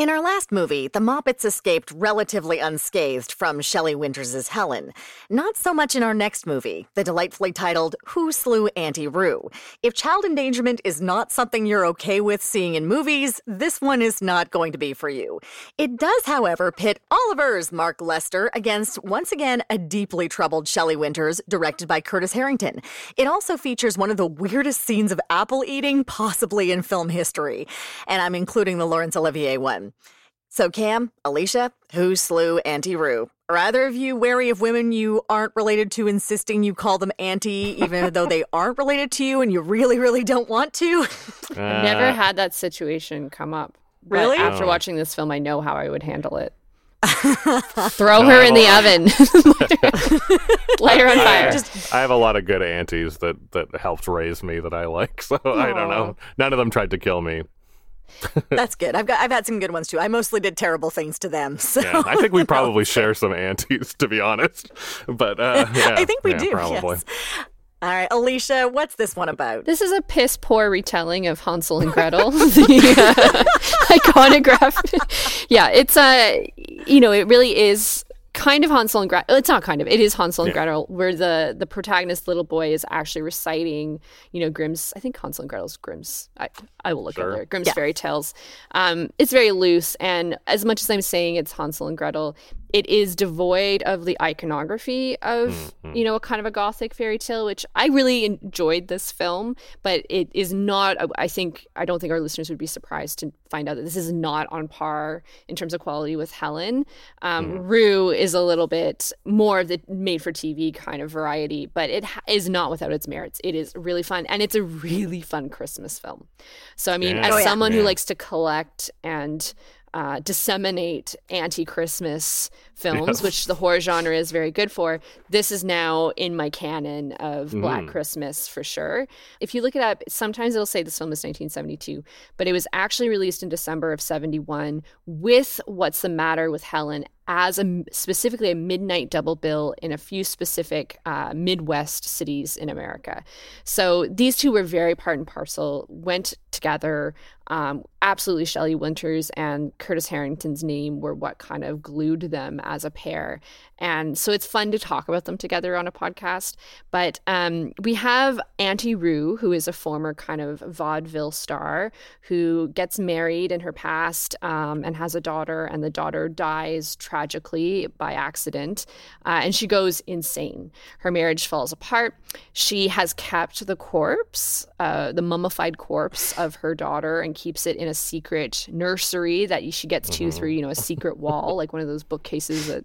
In our last movie, the Moppets escaped relatively unscathed from Shelley Winters' Helen. Not so much in our next movie, the delightfully titled Who Slew Auntie Roo. If child endangerment is not something you're okay with seeing in movies, this one is not going to be for you. It does, however, pit Oliver's Mark Lester against, once again, a deeply troubled Shelley Winters, directed by Curtis Harrington. It also features one of the weirdest scenes of apple eating possibly in film history. And I'm including the Laurence Olivier one. So, Cam, Alicia, who slew Auntie Roo? Are either of you wary of women you aren't related to insisting you call them Auntie, even though they aren't related to you and you really, really don't want to? Uh, I've never had that situation come up. Really? after oh. watching this film, I know how I would handle it. Throw her in the oven. Light her on fire. I, I have a lot of good aunties that that helped raise me that I like. So Aww. I don't know. None of them tried to kill me. That's good. I've got I've had some good ones too. I mostly did terrible things to them. So yeah, I think we probably share some aunties, to be honest. But uh, yeah, I think we yeah, do. Probably. Yes. All right, Alicia, what's this one about? This is a piss poor retelling of Hansel and Gretel, the uh, iconograph. yeah, it's a, uh, you know, it really is kind of Hansel and Gretel. It's not kind of. It is Hansel and yeah. Gretel, where the the protagonist little boy is actually reciting, you know, Grimm's. I think Hansel and Gretel's Grimm's. I I will look sure. there. Grimm's yeah. fairy tales. Um, it's very loose, and as much as I'm saying it's Hansel and Gretel, it is devoid of the iconography of mm-hmm. you know a kind of a gothic fairy tale which i really enjoyed this film but it is not i think i don't think our listeners would be surprised to find out that this is not on par in terms of quality with helen um, mm. roo is a little bit more of the made for tv kind of variety but it is not without its merits it is really fun and it's a really fun christmas film so i mean yeah. as oh, someone yeah. who likes to collect and uh, disseminate anti-Christmas films, yes. which the horror genre is very good for. This is now in my canon of mm. Black Christmas for sure. If you look it up, sometimes it'll say this film is 1972, but it was actually released in December of 71 with What's the Matter with Helen as a specifically a midnight double bill in a few specific uh, Midwest cities in America. So these two were very part and parcel, went together. Um, absolutely, Shelley Winters and Curtis Harrington's name were what kind of glued them as a pair. And so it's fun to talk about them together on a podcast. But um, we have Auntie Roo, who is a former kind of vaudeville star who gets married in her past um, and has a daughter, and the daughter dies tragically by accident. Uh, and she goes insane. Her marriage falls apart. She has kept the corpse, uh, the mummified corpse of her daughter, and keeps it in a secret nursery that she gets to mm-hmm. through, you know, a secret wall, like one of those bookcases that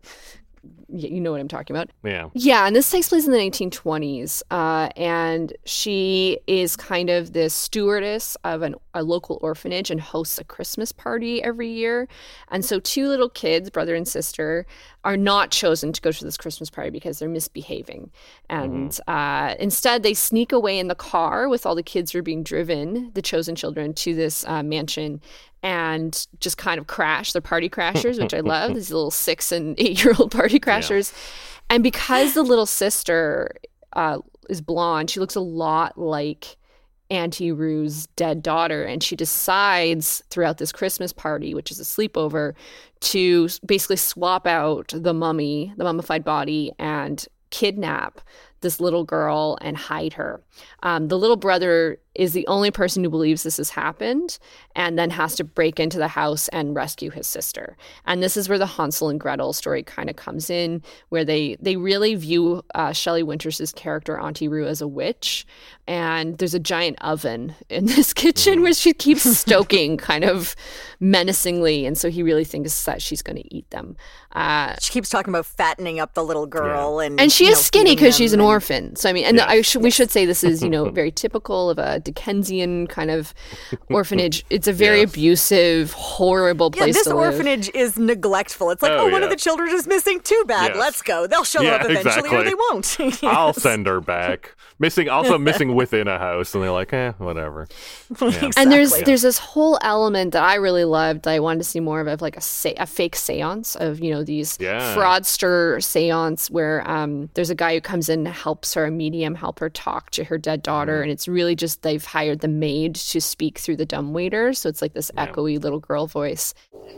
you know what I'm talking about. Yeah. Yeah, and this takes place in the 1920s, uh, and she is kind of the stewardess of an, a local orphanage and hosts a Christmas party every year. And so, two little kids, brother and sister, are not chosen to go to this Christmas party because they're misbehaving, and mm-hmm. uh, instead they sneak away in the car with all the kids who are being driven, the chosen children, to this uh, mansion, and just kind of crash. They're party crashers, which I love. These little six and eight year old party crashers. Yeah. And because the little sister uh, is blonde, she looks a lot like Auntie Roo's dead daughter. And she decides throughout this Christmas party, which is a sleepover, to basically swap out the mummy, the mummified body, and kidnap this little girl and hide her. Um, the little brother is the only person who believes this has happened and then has to break into the house and rescue his sister. And this is where the Hansel and Gretel story kind of comes in, where they they really view uh, Shelley Winters' character Auntie Roo as a witch. And there's a giant oven in this kitchen where she keeps stoking kind of menacingly. And so he really thinks that she's going to eat them. Uh, she keeps talking about fattening up the little girl, yeah. and and she is know, skinny because she's an and... orphan. So I mean, and yes. sh- we should say this is you know very typical of a Dickensian kind of orphanage. It's a very yes. abusive, horrible place. Yeah, this orphanage is neglectful. It's like, oh, oh one of the children is missing. Too bad. Yes. Let's go. They'll show yeah, up eventually, exactly. or they won't. yes. I'll send her back. Missing, also missing within a house, and they're like, eh, whatever. Yeah. Exactly. And there's there's this whole element that I really loved. That I wanted to see more of, of like a a fake séance of you know these yeah. fraudster seance where um, there's a guy who comes in and helps her, a medium, help her talk to her dead daughter. Mm. And it's really just they've hired the maid to speak through the dumbwaiter. So it's like this yeah. echoey little girl voice.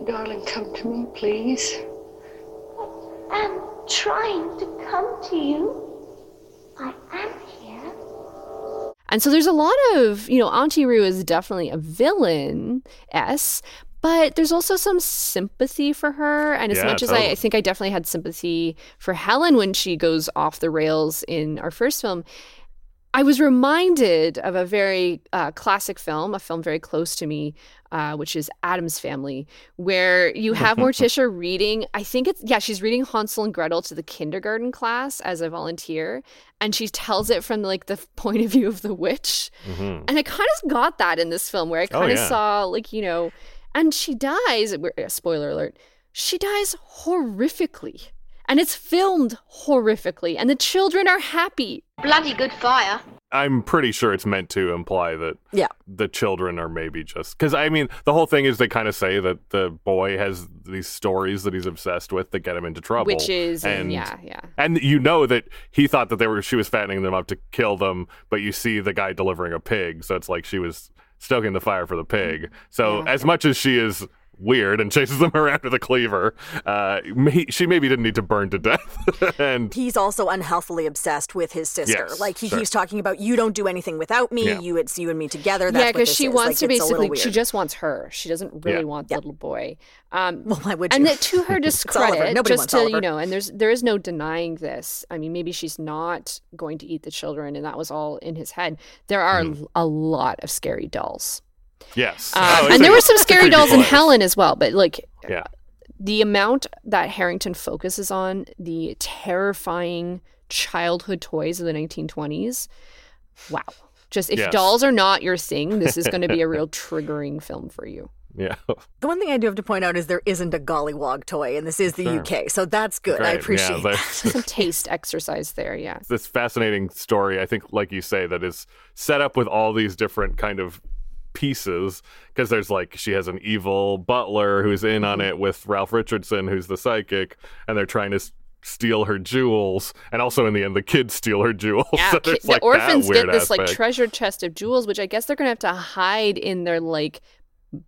Darling, come to me, please. I'm trying to come to you. I am here. And so there's a lot of, you know, Auntie Roo is definitely a villain, S, but there's also some sympathy for her. And as yeah, much totally. as I, I, think I definitely had sympathy for Helen when she goes off the rails in our first film, I was reminded of a very uh, classic film, a film very close to me, uh, which is Addams Family, where you have Morticia reading. I think it's yeah, she's reading Hansel and Gretel to the kindergarten class as a volunteer, and she tells it from like the point of view of the witch. Mm-hmm. And I kind of got that in this film, where I kind of oh, yeah. saw like you know and she dies. Spoiler alert. She dies horrifically. And it's filmed horrifically. And the children are happy. Bloody good fire. I'm pretty sure it's meant to imply that yeah. the children are maybe just because I mean the whole thing is they kind of say that the boy has these stories that he's obsessed with that get him into trouble, witches, and, and yeah, yeah, and you know that he thought that they were she was fattening them up to kill them, but you see the guy delivering a pig, so it's like she was stoking the fire for the pig. So yeah. as much as she is weird and chases them around with a cleaver. Uh, may, she maybe didn't need to burn to death. and he's also unhealthily obsessed with his sister. Yes, like he sure. keeps talking about, you don't do anything without me. Yeah. You, it's you and me together. That's yeah, what because she is. wants Like, to it's a little basically, she just wants her. She doesn't really Yeah. want the little boy. Um, Well, why would and you? that to her discredit, just wants to you know, and there's there is no denying this. I mean, maybe she's not going to eat the children, and that was all in his head. There are Mm-hmm. a lot of scary dolls, yes. um, Oh, it's and a- there were some scary dolls in. Helen as well. But like Yeah. the amount that Harrington focuses on the terrifying childhood toys of the 1920s, wow. Just if Yes. dolls are not your thing, this is going to be a real triggering film for you. Yeah. The one thing I do have to point out is there isn't a gollywog toy, and this is the Sure. UK, so that's good. I appreciate yeah, that. Some taste exercise there, yeah. this fascinating story, I think, like you say, that is set up with all these different kind of pieces because there's like she has an evil butler who's in on Mm-hmm. it with Ralph Richardson who's the psychic and they're trying to s- steal her jewels and also in the end the kids steal her jewels Yeah, so ki- the like, that orphans get this like treasure chest of jewels, which I guess they're gonna have to hide in their like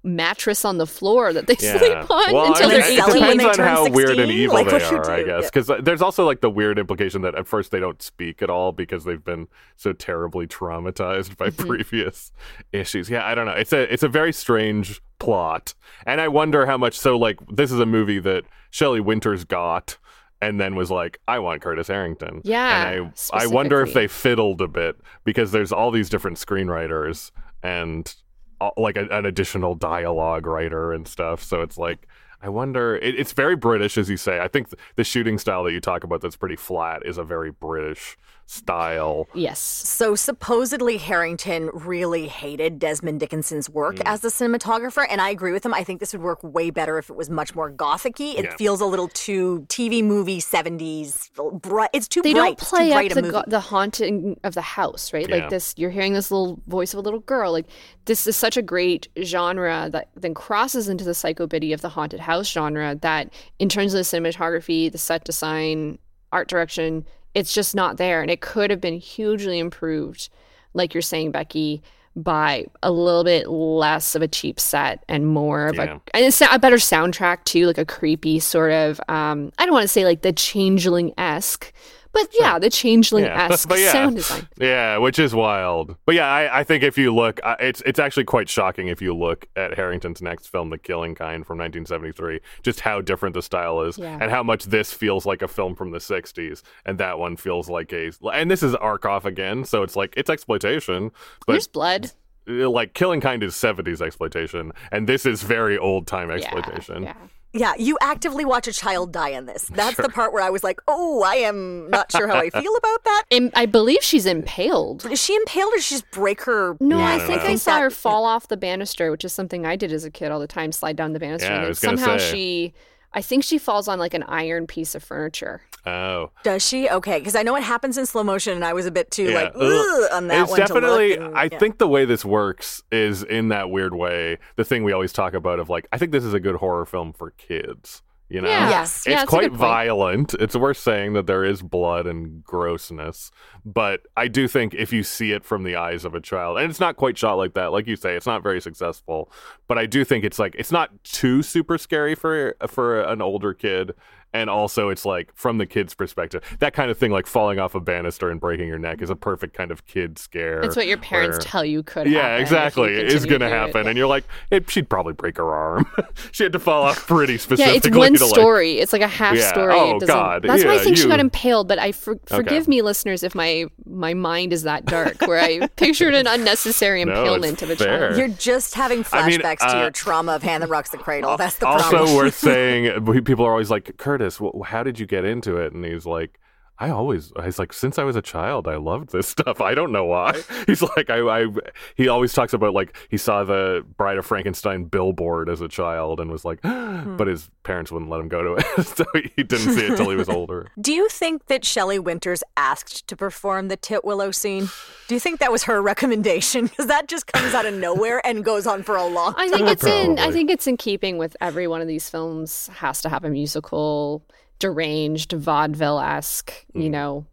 mattress on the floor that they sleep on Well, until I mean, they're it sell it when eighteen. depends on turn how weird and 16? evil Like, they what do you are, I do? guess. Yeah. Because there's also like the weird implication that at first they don't speak at all because they've been so terribly traumatized by Mm-hmm. previous issues. Yeah, I don't know. It's a it's a very strange plot, and I wonder how much. So like, this is a movie that Shelley Winters got. And then was like, I want Curtis Harrington. Yeah, and I, I wonder if they fiddled a bit because there's all these different screenwriters and uh, like a, an additional dialogue writer and stuff. So it's like, I wonder. It, it's very British, as you say. I think th- the shooting style that you talk about that's pretty flat is a very British style. Yes. So supposedly Harrington really hated Desmond Dickinson's work Mm. as the cinematographer, and I agree with him. I think this would work way better if it was much more gothicy. It Yeah. feels a little too TV movie seventies. Bright. It's too They bright. don't play up the go- the haunting of the house, right? Yeah. Like this, you're hearing this little voice of a little girl. Like this is such a great genre that then crosses into the psychobiddy of the haunted house genre. That in terms of the cinematography, the set design, art direction, it's just not there, and it could have been hugely improved, like you're saying, Becky. By a little bit less of a cheap set and more of Yeah. a and it's a better soundtrack too, like a creepy sort of um I don't want to say like the changeling esque, but yeah, the changeling esque but yeah, sound design. yeah, which is wild. But yeah, I, I think if you look, uh, it's it's actually quite shocking if you look at Harrington's next film, The Killing Kind, from 1973, just how different the style is, Yeah. and how much this feels like a film from the 60s, and that one feels like a. And this is Arkoff again, so it's like it's exploitation, but There's blood. like Killing Kind is 70s exploitation, and this is very old time exploitation. Yeah. Yeah, you actively watch a child die in this. That's the part where I was like, oh, I am not sure how I feel about that. Im- I believe she's impaled. Is she impaled or did she just break her? No, Yeah, I I think know. I saw her fall off the banister, which is something I did as a kid all the time, slide down the banister. Yeah, and then was somehow say. she I think she falls on like an iron piece of furniture. Oh. Does she? Okay, because I know it happens in slow motion, and I was a bit too Yeah. like Ugh, on that it's one. definitely to look and- i yeah. think the way this works is in that weird way the thing we always talk about of like i think this is a good horror film for kids you know Yeah. Yes. it's Yeah, that's quite violent it's worth saying that there is blood and grossness but i do think if you see it from the eyes of a child and it's not quite shot like that like you say it's not very successful but i do think it's like it's not too super scary for for an older kid and also it's like from the kid's perspective that kind of thing like falling off a banister and breaking your neck is a perfect kind of kid scare It's what your parents where- tell you could yeah happen. if exactly it's gonna to do it. happen and you're like it, she'd probably break her arm she had to fall off pretty specifically Yeah, it's one to, like- story. It's like a half Yeah. story. Oh, God. That's why I Yeah, think she got impaled. But I for, forgive me, listeners, if my my mind is that dark, where I pictured an unnecessary No, impalement of a fair. child. You're just having I mean, flashbacks to uh, your trauma of Hand That Rocks the Cradle. That's the also problem. worth saying people are always like curtis wh- how did you get into it? And he's like I always, he's like, since I was a child, I loved this stuff. I don't know why. He's like, I, I, he always talks about like he saw the Bride of Frankenstein billboard as a child and was like, Hmm. but his parents wouldn't let him go to it, so he didn't see it till he was older. Do you think that Shelley Winters asked to perform the Titwillow scene? Do you think that was her recommendation? Because that just comes out of nowhere and goes on for a long I time. think it's in. I think it's in keeping with every one of these films has to have a musical, deranged, vaudeville esque, Mm. you know,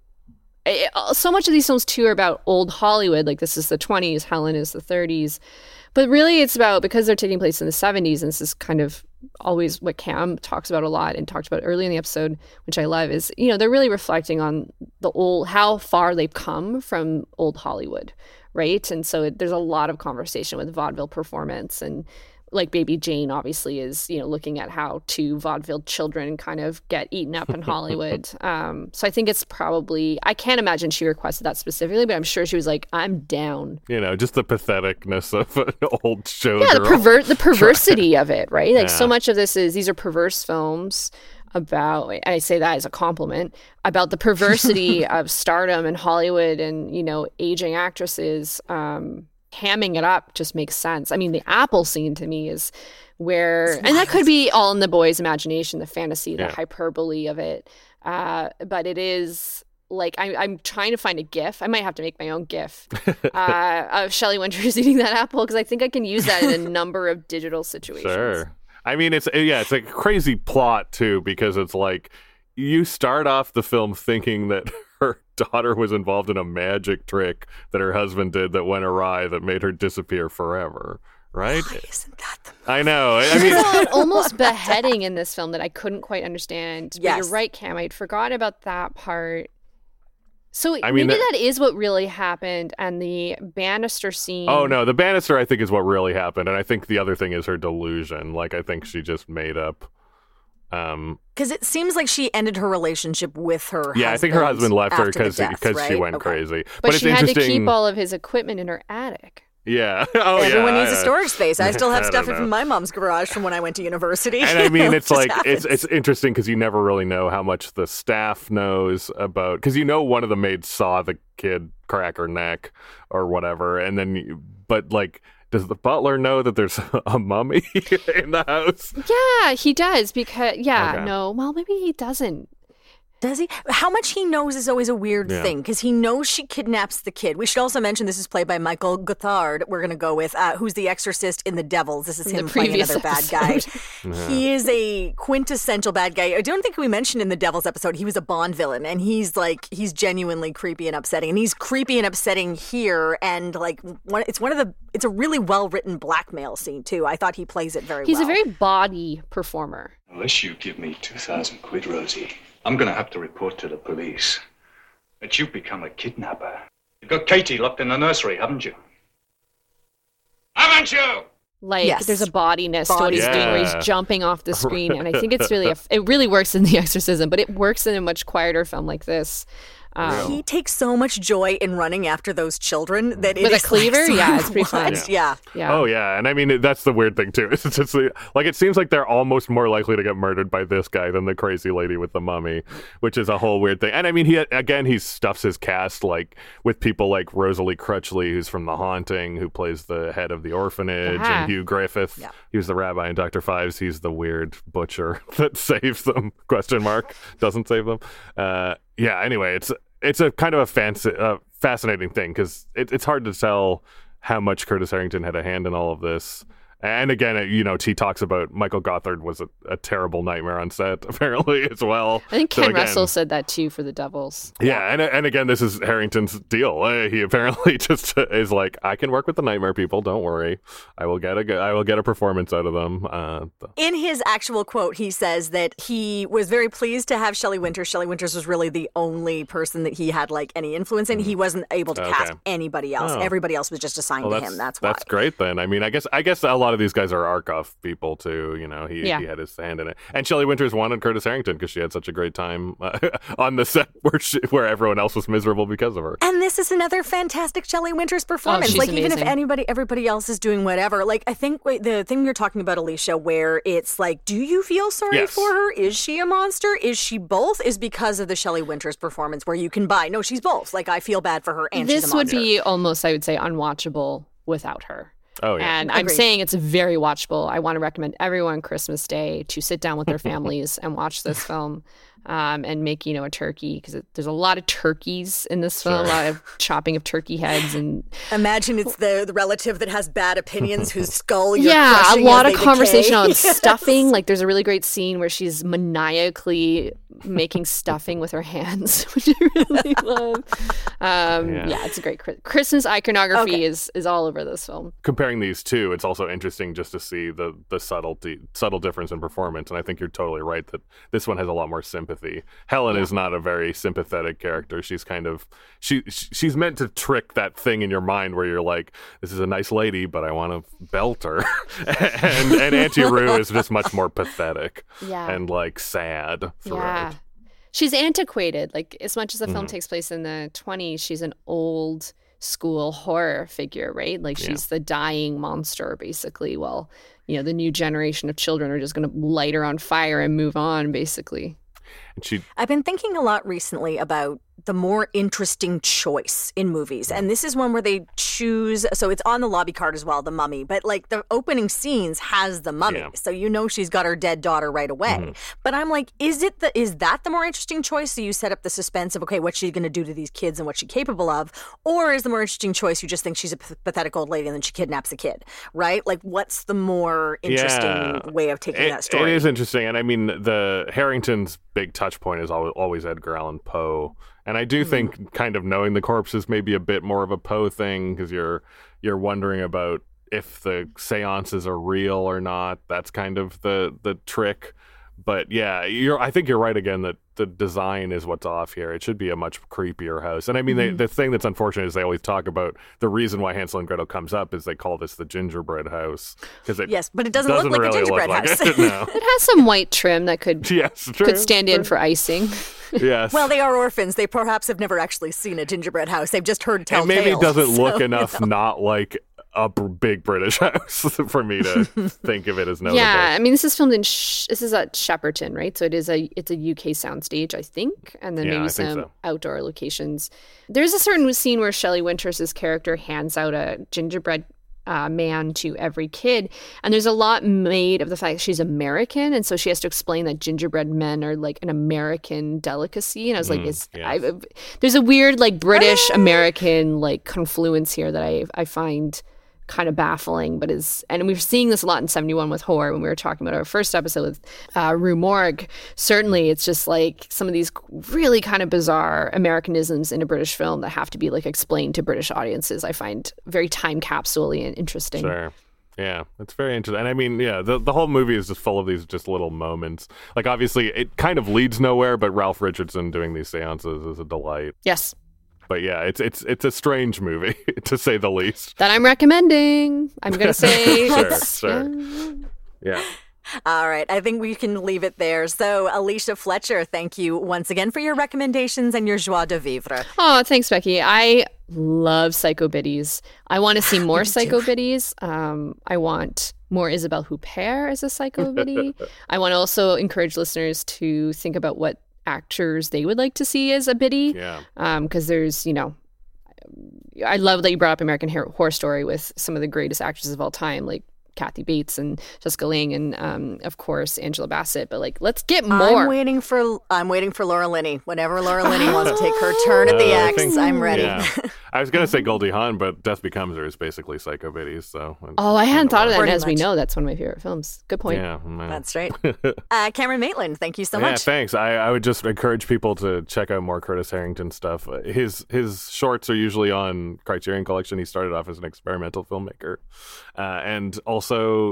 it, so much of these films too are about old Hollywood. Like this is the 20s, Helen is the 30s. But really, it's about because they're taking place in the 70s, and this is kind of always what Cam talks about a lot and talked about early in the episode, which I love, is you know they're really reflecting on the old how far they've come from old Hollywood, right? And so it, there's a lot of conversation with vaudeville performance and like baby jane obviously is you know looking at how two vaudeville children kind of get eaten up in hollywood. Um, so i think it's probably i can't imagine she requested that specifically but i'm sure she was like i'm down. You know just the patheticness of an old show yeah the pervert the perversity of it right? Like yeah. so much of this is these are perverse films about and i say that as a compliment about the perversity of stardom and hollywood and you know aging actresses. Um, hamming it up just makes sense. I mean, the apple scene to me is where, and that could be all in the boy's imagination, the fantasy, the yeah. hyperbole of it. Uh, but it is like I, am trying to find a GIF. I might have to make my own GIF uh, of Shelley Winters eating that apple because I think I can use that in a number of digital situations. Sure. I mean, it's yeah, it's a crazy plot too because it's like you start off the film thinking that her daughter was involved in a magic trick that her husband did that went awry that made her disappear forever. Right? Why isn't that the movie? I know. I mean, almost beheading in this film that I couldn't quite understand. Yes. But you're right, Cam. I'd forgot about that part. So I mean, maybe that, that is what really happened, and the banister scene. Oh no, the banister I think is what really happened, and I think the other thing is her delusion. Like I think she just made up um, because it seems like she ended her relationship with her. Yeah, I think her husband left her because because right? she went okay. crazy. But, but she had to keep all of his equipment in her attic. Yeah. Oh, Everyone yeah. needs a storage space. I still have stuff from my mom's garage from when I went to university. And I mean, it's like happens. it's it's interesting because you never really know how much the staff knows about because you know one of the maids saw the kid crack her neck or whatever, and then but like does the butler know that there's a mummy in the house? Yeah, he does because yeah, okay. no, well maybe he doesn't. Does he? How much he knows is always a weird yeah. thing because he knows she kidnaps the kid. We should also mention this is played by Michael Gothard. We're going to go with uh, who's the exorcist in The Devils. This is him playing another episode. bad guy. yeah. He is a quintessential bad guy. I don't think we mentioned in the Devils episode he was a Bond villain, and he's like he's genuinely creepy and upsetting, and he's creepy and upsetting here. And like one, it's one of the it's a really well written blackmail scene too. I thought he plays it very. Well. He's well. a very body performer. Unless you give me two thousand quid, Rosie. I'm going to have to report to the police that you've become a kidnapper. You've got Katie locked in the nursery, haven't you? Haven't you? Like yes. there's a bodiness Body. to what he's yeah. doing, where he's jumping off the screen, and I think it's really a, it really works in The Exorcism, but it works in a much quieter film like this. Um, he takes so much joy in running after those children that with a cleaver. Like yeah, it's pretty fun. Yeah. yeah. yeah, Oh yeah, and I mean that's the weird thing too. It's just like it seems like they're almost more likely to get murdered by this guy than the crazy lady with the mummy, which is a whole weird thing. And I mean, he again he stuffs his cast like with people like Rosalie Crutchley, who's from The Haunting, who plays the head of the orphanage, uh-huh. and Hugh Griffith. Yeah. He was the rabbi in Doctor Phibes. He's the weird butcher that saves them. Question mark doesn't save them. Uh, yeah. Anyway, it's it's a kind of a fancy, uh, fascinating thing because it, it's hard to tell how much Curtis Harrington had a hand in all of this. And again, you know, he talks about Michael Gothard was a, a terrible nightmare on set, apparently as well. I think Ken so again, Russell said that too for the Devils. Yeah, and and again, this is Harrington's deal. Uh, he apparently just is like, I can work with the nightmare people. Don't worry, I will get a I will get a performance out of them. Uh, In his actual quote, he says that he was very pleased to have Shelley Winters. Shelley Winters was really the only person that he had like any influence in. Mm. He wasn't able to okay. cast anybody else. Oh. Everybody else was just assigned well, to him. That's why. That's great then. I mean, I guess I guess a lot of these guys are Arkoff people too. You know, he, yeah. he had his hand in it. And Shelley Winters wanted Curtis Harrington because she had such a great time uh, on the set where she, where everyone else was miserable because of her. And this is another fantastic Shelley Winters performance. Oh, like amazing. even if anybody everybody else is doing whatever, like I think the thing you're talking about, Alicia, where it's like, do you feel sorry yes. for her? Is she a monster? Is she both? Is because of the Shelley Winters performance where you can buy. No, she's both. Like I feel bad for her, and this would be almost, I would say, unwatchable without her. Oh, yeah. And Agreed. I'm saying it's very watchable. I want to recommend everyone Christmas Day to sit down with their families and watch this film um, and make, you know, a turkey because there's a lot of turkeys in this film, sure. a lot of chopping of turkey heads. and Imagine it's the, the relative that has bad opinions whose skull you're Yeah, a lot of decay. conversation on stuffing. Like there's a really great scene where she's maniacally making stuffing with her hands, which I really love. Um, yeah. yeah. it's a great Christmas iconography okay. is is all over this film. Comparing these two, it's also interesting just to see the the subtlety subtle difference in performance, and I think you're totally right that this one has a lot more sympathy. Helen yeah. is not a very sympathetic character. She's kind of she she's meant to trick that thing in your mind where you're like, this is a nice lady, but I want to belt her, and and Auntie Roo is just much more pathetic yeah. and like sad throughout. Yeah she's antiquated. Like as much as the film mm. takes place in the 20s, she's an old school horror figure, right? Like she's yeah. the dying monster basically. Well, you know, the new generation of children are just going to light her on fire and move on basically. And she I've been thinking a lot recently about the more interesting choice in movies. And this is one where they choose so it's on the lobby card as well, the mummy, but like the opening scenes has the mummy. Yeah. So you know she's got her dead daughter right away. Mm-hmm. But I'm like, is it the is that the more interesting choice? So you set up the suspense of okay, what's she gonna do to these kids and what's she capable of? Or is the more interesting choice you just think she's a pathetic old lady and then she kidnaps a kid? Right? Like what's the more interesting yeah. way of taking it, that story? It is interesting. And I mean the Harrington's big touch point is always Edgar Allan Poe and I do mm. think kind of knowing the corpses may be a bit more of a Poe thing because you're you're wondering about if the seances are real or not. That's kind of the the trick. But yeah, you're I think you're right again that the design is what's off here. It should be a much creepier house. And I mean, mm-hmm. they, the thing that's unfortunate is they always talk about the reason why Hansel and Gretel comes up is they call this the gingerbread house because it yes, but it doesn't, doesn't look like really a gingerbread house. Like it, no. it has some white trim that could yes, true, could stand true. in for icing. Yes. well, they are orphans. They perhaps have never actually seen a gingerbread house. They've just heard tell And maybe tales, it doesn't so, look enough you know. not like a big British house for me to think of it as notable. Yeah, I mean, this is filmed in Sh- this is at Shepperton, right? So it is a it's a UK soundstage, I think, and then Yeah, maybe I some so. outdoor locations. There's a certain scene where Shelley Winters' character hands out a gingerbread. Uh, man to every kid, and there's a lot made of the fact that she's American, and so she has to explain that gingerbread men are like an American delicacy. And I was like, Mm, "Is yes. I, there's a weird like British American like confluence here that I I find kind of baffling, but is and we were seeing this a lot in 71 with horror when we were talking about our first episode with uh, Rue Morgue. Certainly, it's just like some of these really kind of bizarre Americanisms in a British film that have to be like explained to British audiences. I find very time capsule and interesting. Sure. Yeah, it's very interesting. And I mean, yeah, the the whole movie is just full of these just little moments. Like obviously it kind of leads nowhere, but Ralph Richardson doing these seances is a delight. Yes, But yeah, it's it's it's a strange movie to say the least. that I'm recommending. I'm gonna say Sure, sure. yeah. Yeah. All right, I think we can leave it there. So, Alicia Fletcher, thank you once again for your recommendations and your joie de vivre. Oh, thanks, Becky. I love Psycho Biddies. I want to see more do Psycho Biddies. Um, I want more Isabelle Huppert as a Psycho Biddy. I want to also encourage listeners to think about what actors they would like to see as a Biddy. Yeah. Um, because there's, you know, I love that you brought up American Horror Story with some of the greatest actors of all time, like Kathy Bates and Jessica Lange, and um, of course Angela Bassett. But like, let's get more. I'm waiting for I'm waiting for Laura Linney. Whenever Laura Linney wants to take her turn at the Uh, I X, think- I'm ready. yeah. I was gonna say Goldie Hawn, but Death Becomes Her is basically Psycho Biddies. So Oh, I hadn't thought of that. And Pretty as we know, that's one of my favorite films. Good point. Yeah, man. That's right. Uh, Cameron Maitland, thank you so much. yeah, much. thanks. I, I would just encourage people to check out more Curtis Harrington stuff. Uh, His his shorts are usually on Criterion Collection. He started off as an experimental filmmaker, uh, and also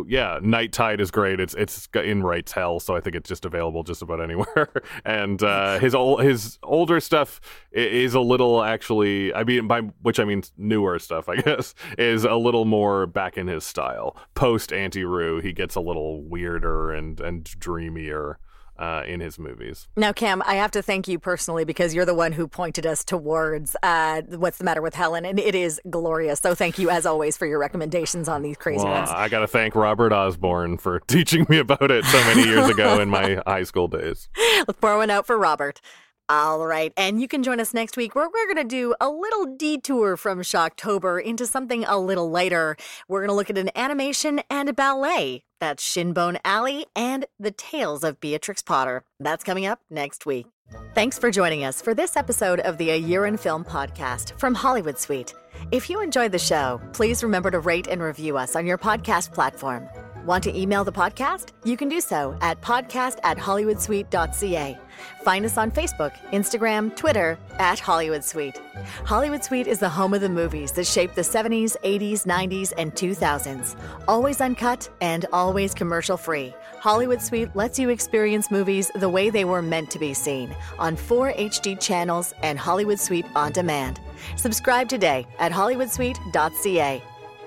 yeah, Night Tide is great. It's it's in Wright's Hell, so I think it's just available just about anywhere. and uh, his old his older stuff is a little actually. I mean, by which I mean newer stuff, I guess, is a little more back in his style. Post Auntie Roo, he gets a little weirder and and dreamier uh, in his movies. Now, Cam, I have to thank you personally because you're the one who pointed us towards uh, what's the matter with Helen, and it is glorious. So, thank you as always for your recommendations on these crazy Well, ones. I got to thank Robert Osborne for teaching me about it so many years ago in my high school days. Let's pour one out for Robert. All right. And you can join us next week where we're going to do a little detour from Shocktober into something a little lighter. We're going to look at an animation and a ballet. That's Shinbone Alley and The Tales of Beatrix Potter. That's coming up next week. Thanks for joining us for this episode of the A Year in Film podcast from Hollywood Suite. If you enjoyed the show, please remember to rate and review us on your podcast platform. Want to email the podcast? You can do so at podcast at hollywoodsuite.ca. Find us on Facebook, Instagram, Twitter at Hollywood Suite. Hollywood Suite is the home of the movies that shaped the 70s, 80s, 90s, and 2000s. Always uncut and always commercial free. Hollywood Suite lets you experience movies the way they were meant to be seen on four HD channels and Hollywood Suite on demand. Subscribe today at hollywoodsuite.ca.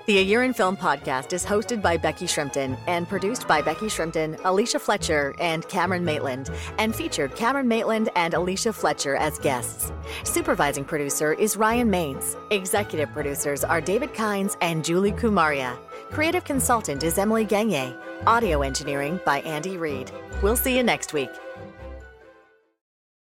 The A Year in Film podcast is hosted by Becky Shrimpton and produced by Becky Shrimpton, Alicia Fletcher, and Cameron Maitland, and featured Cameron Maitland and Alicia Fletcher as guests. Supervising producer is Ryan Maines. Executive producers are David Kynes and Julie Kumaria. Creative consultant is Emily Gagne. Audio engineering by Andy Reid. We'll see you next week.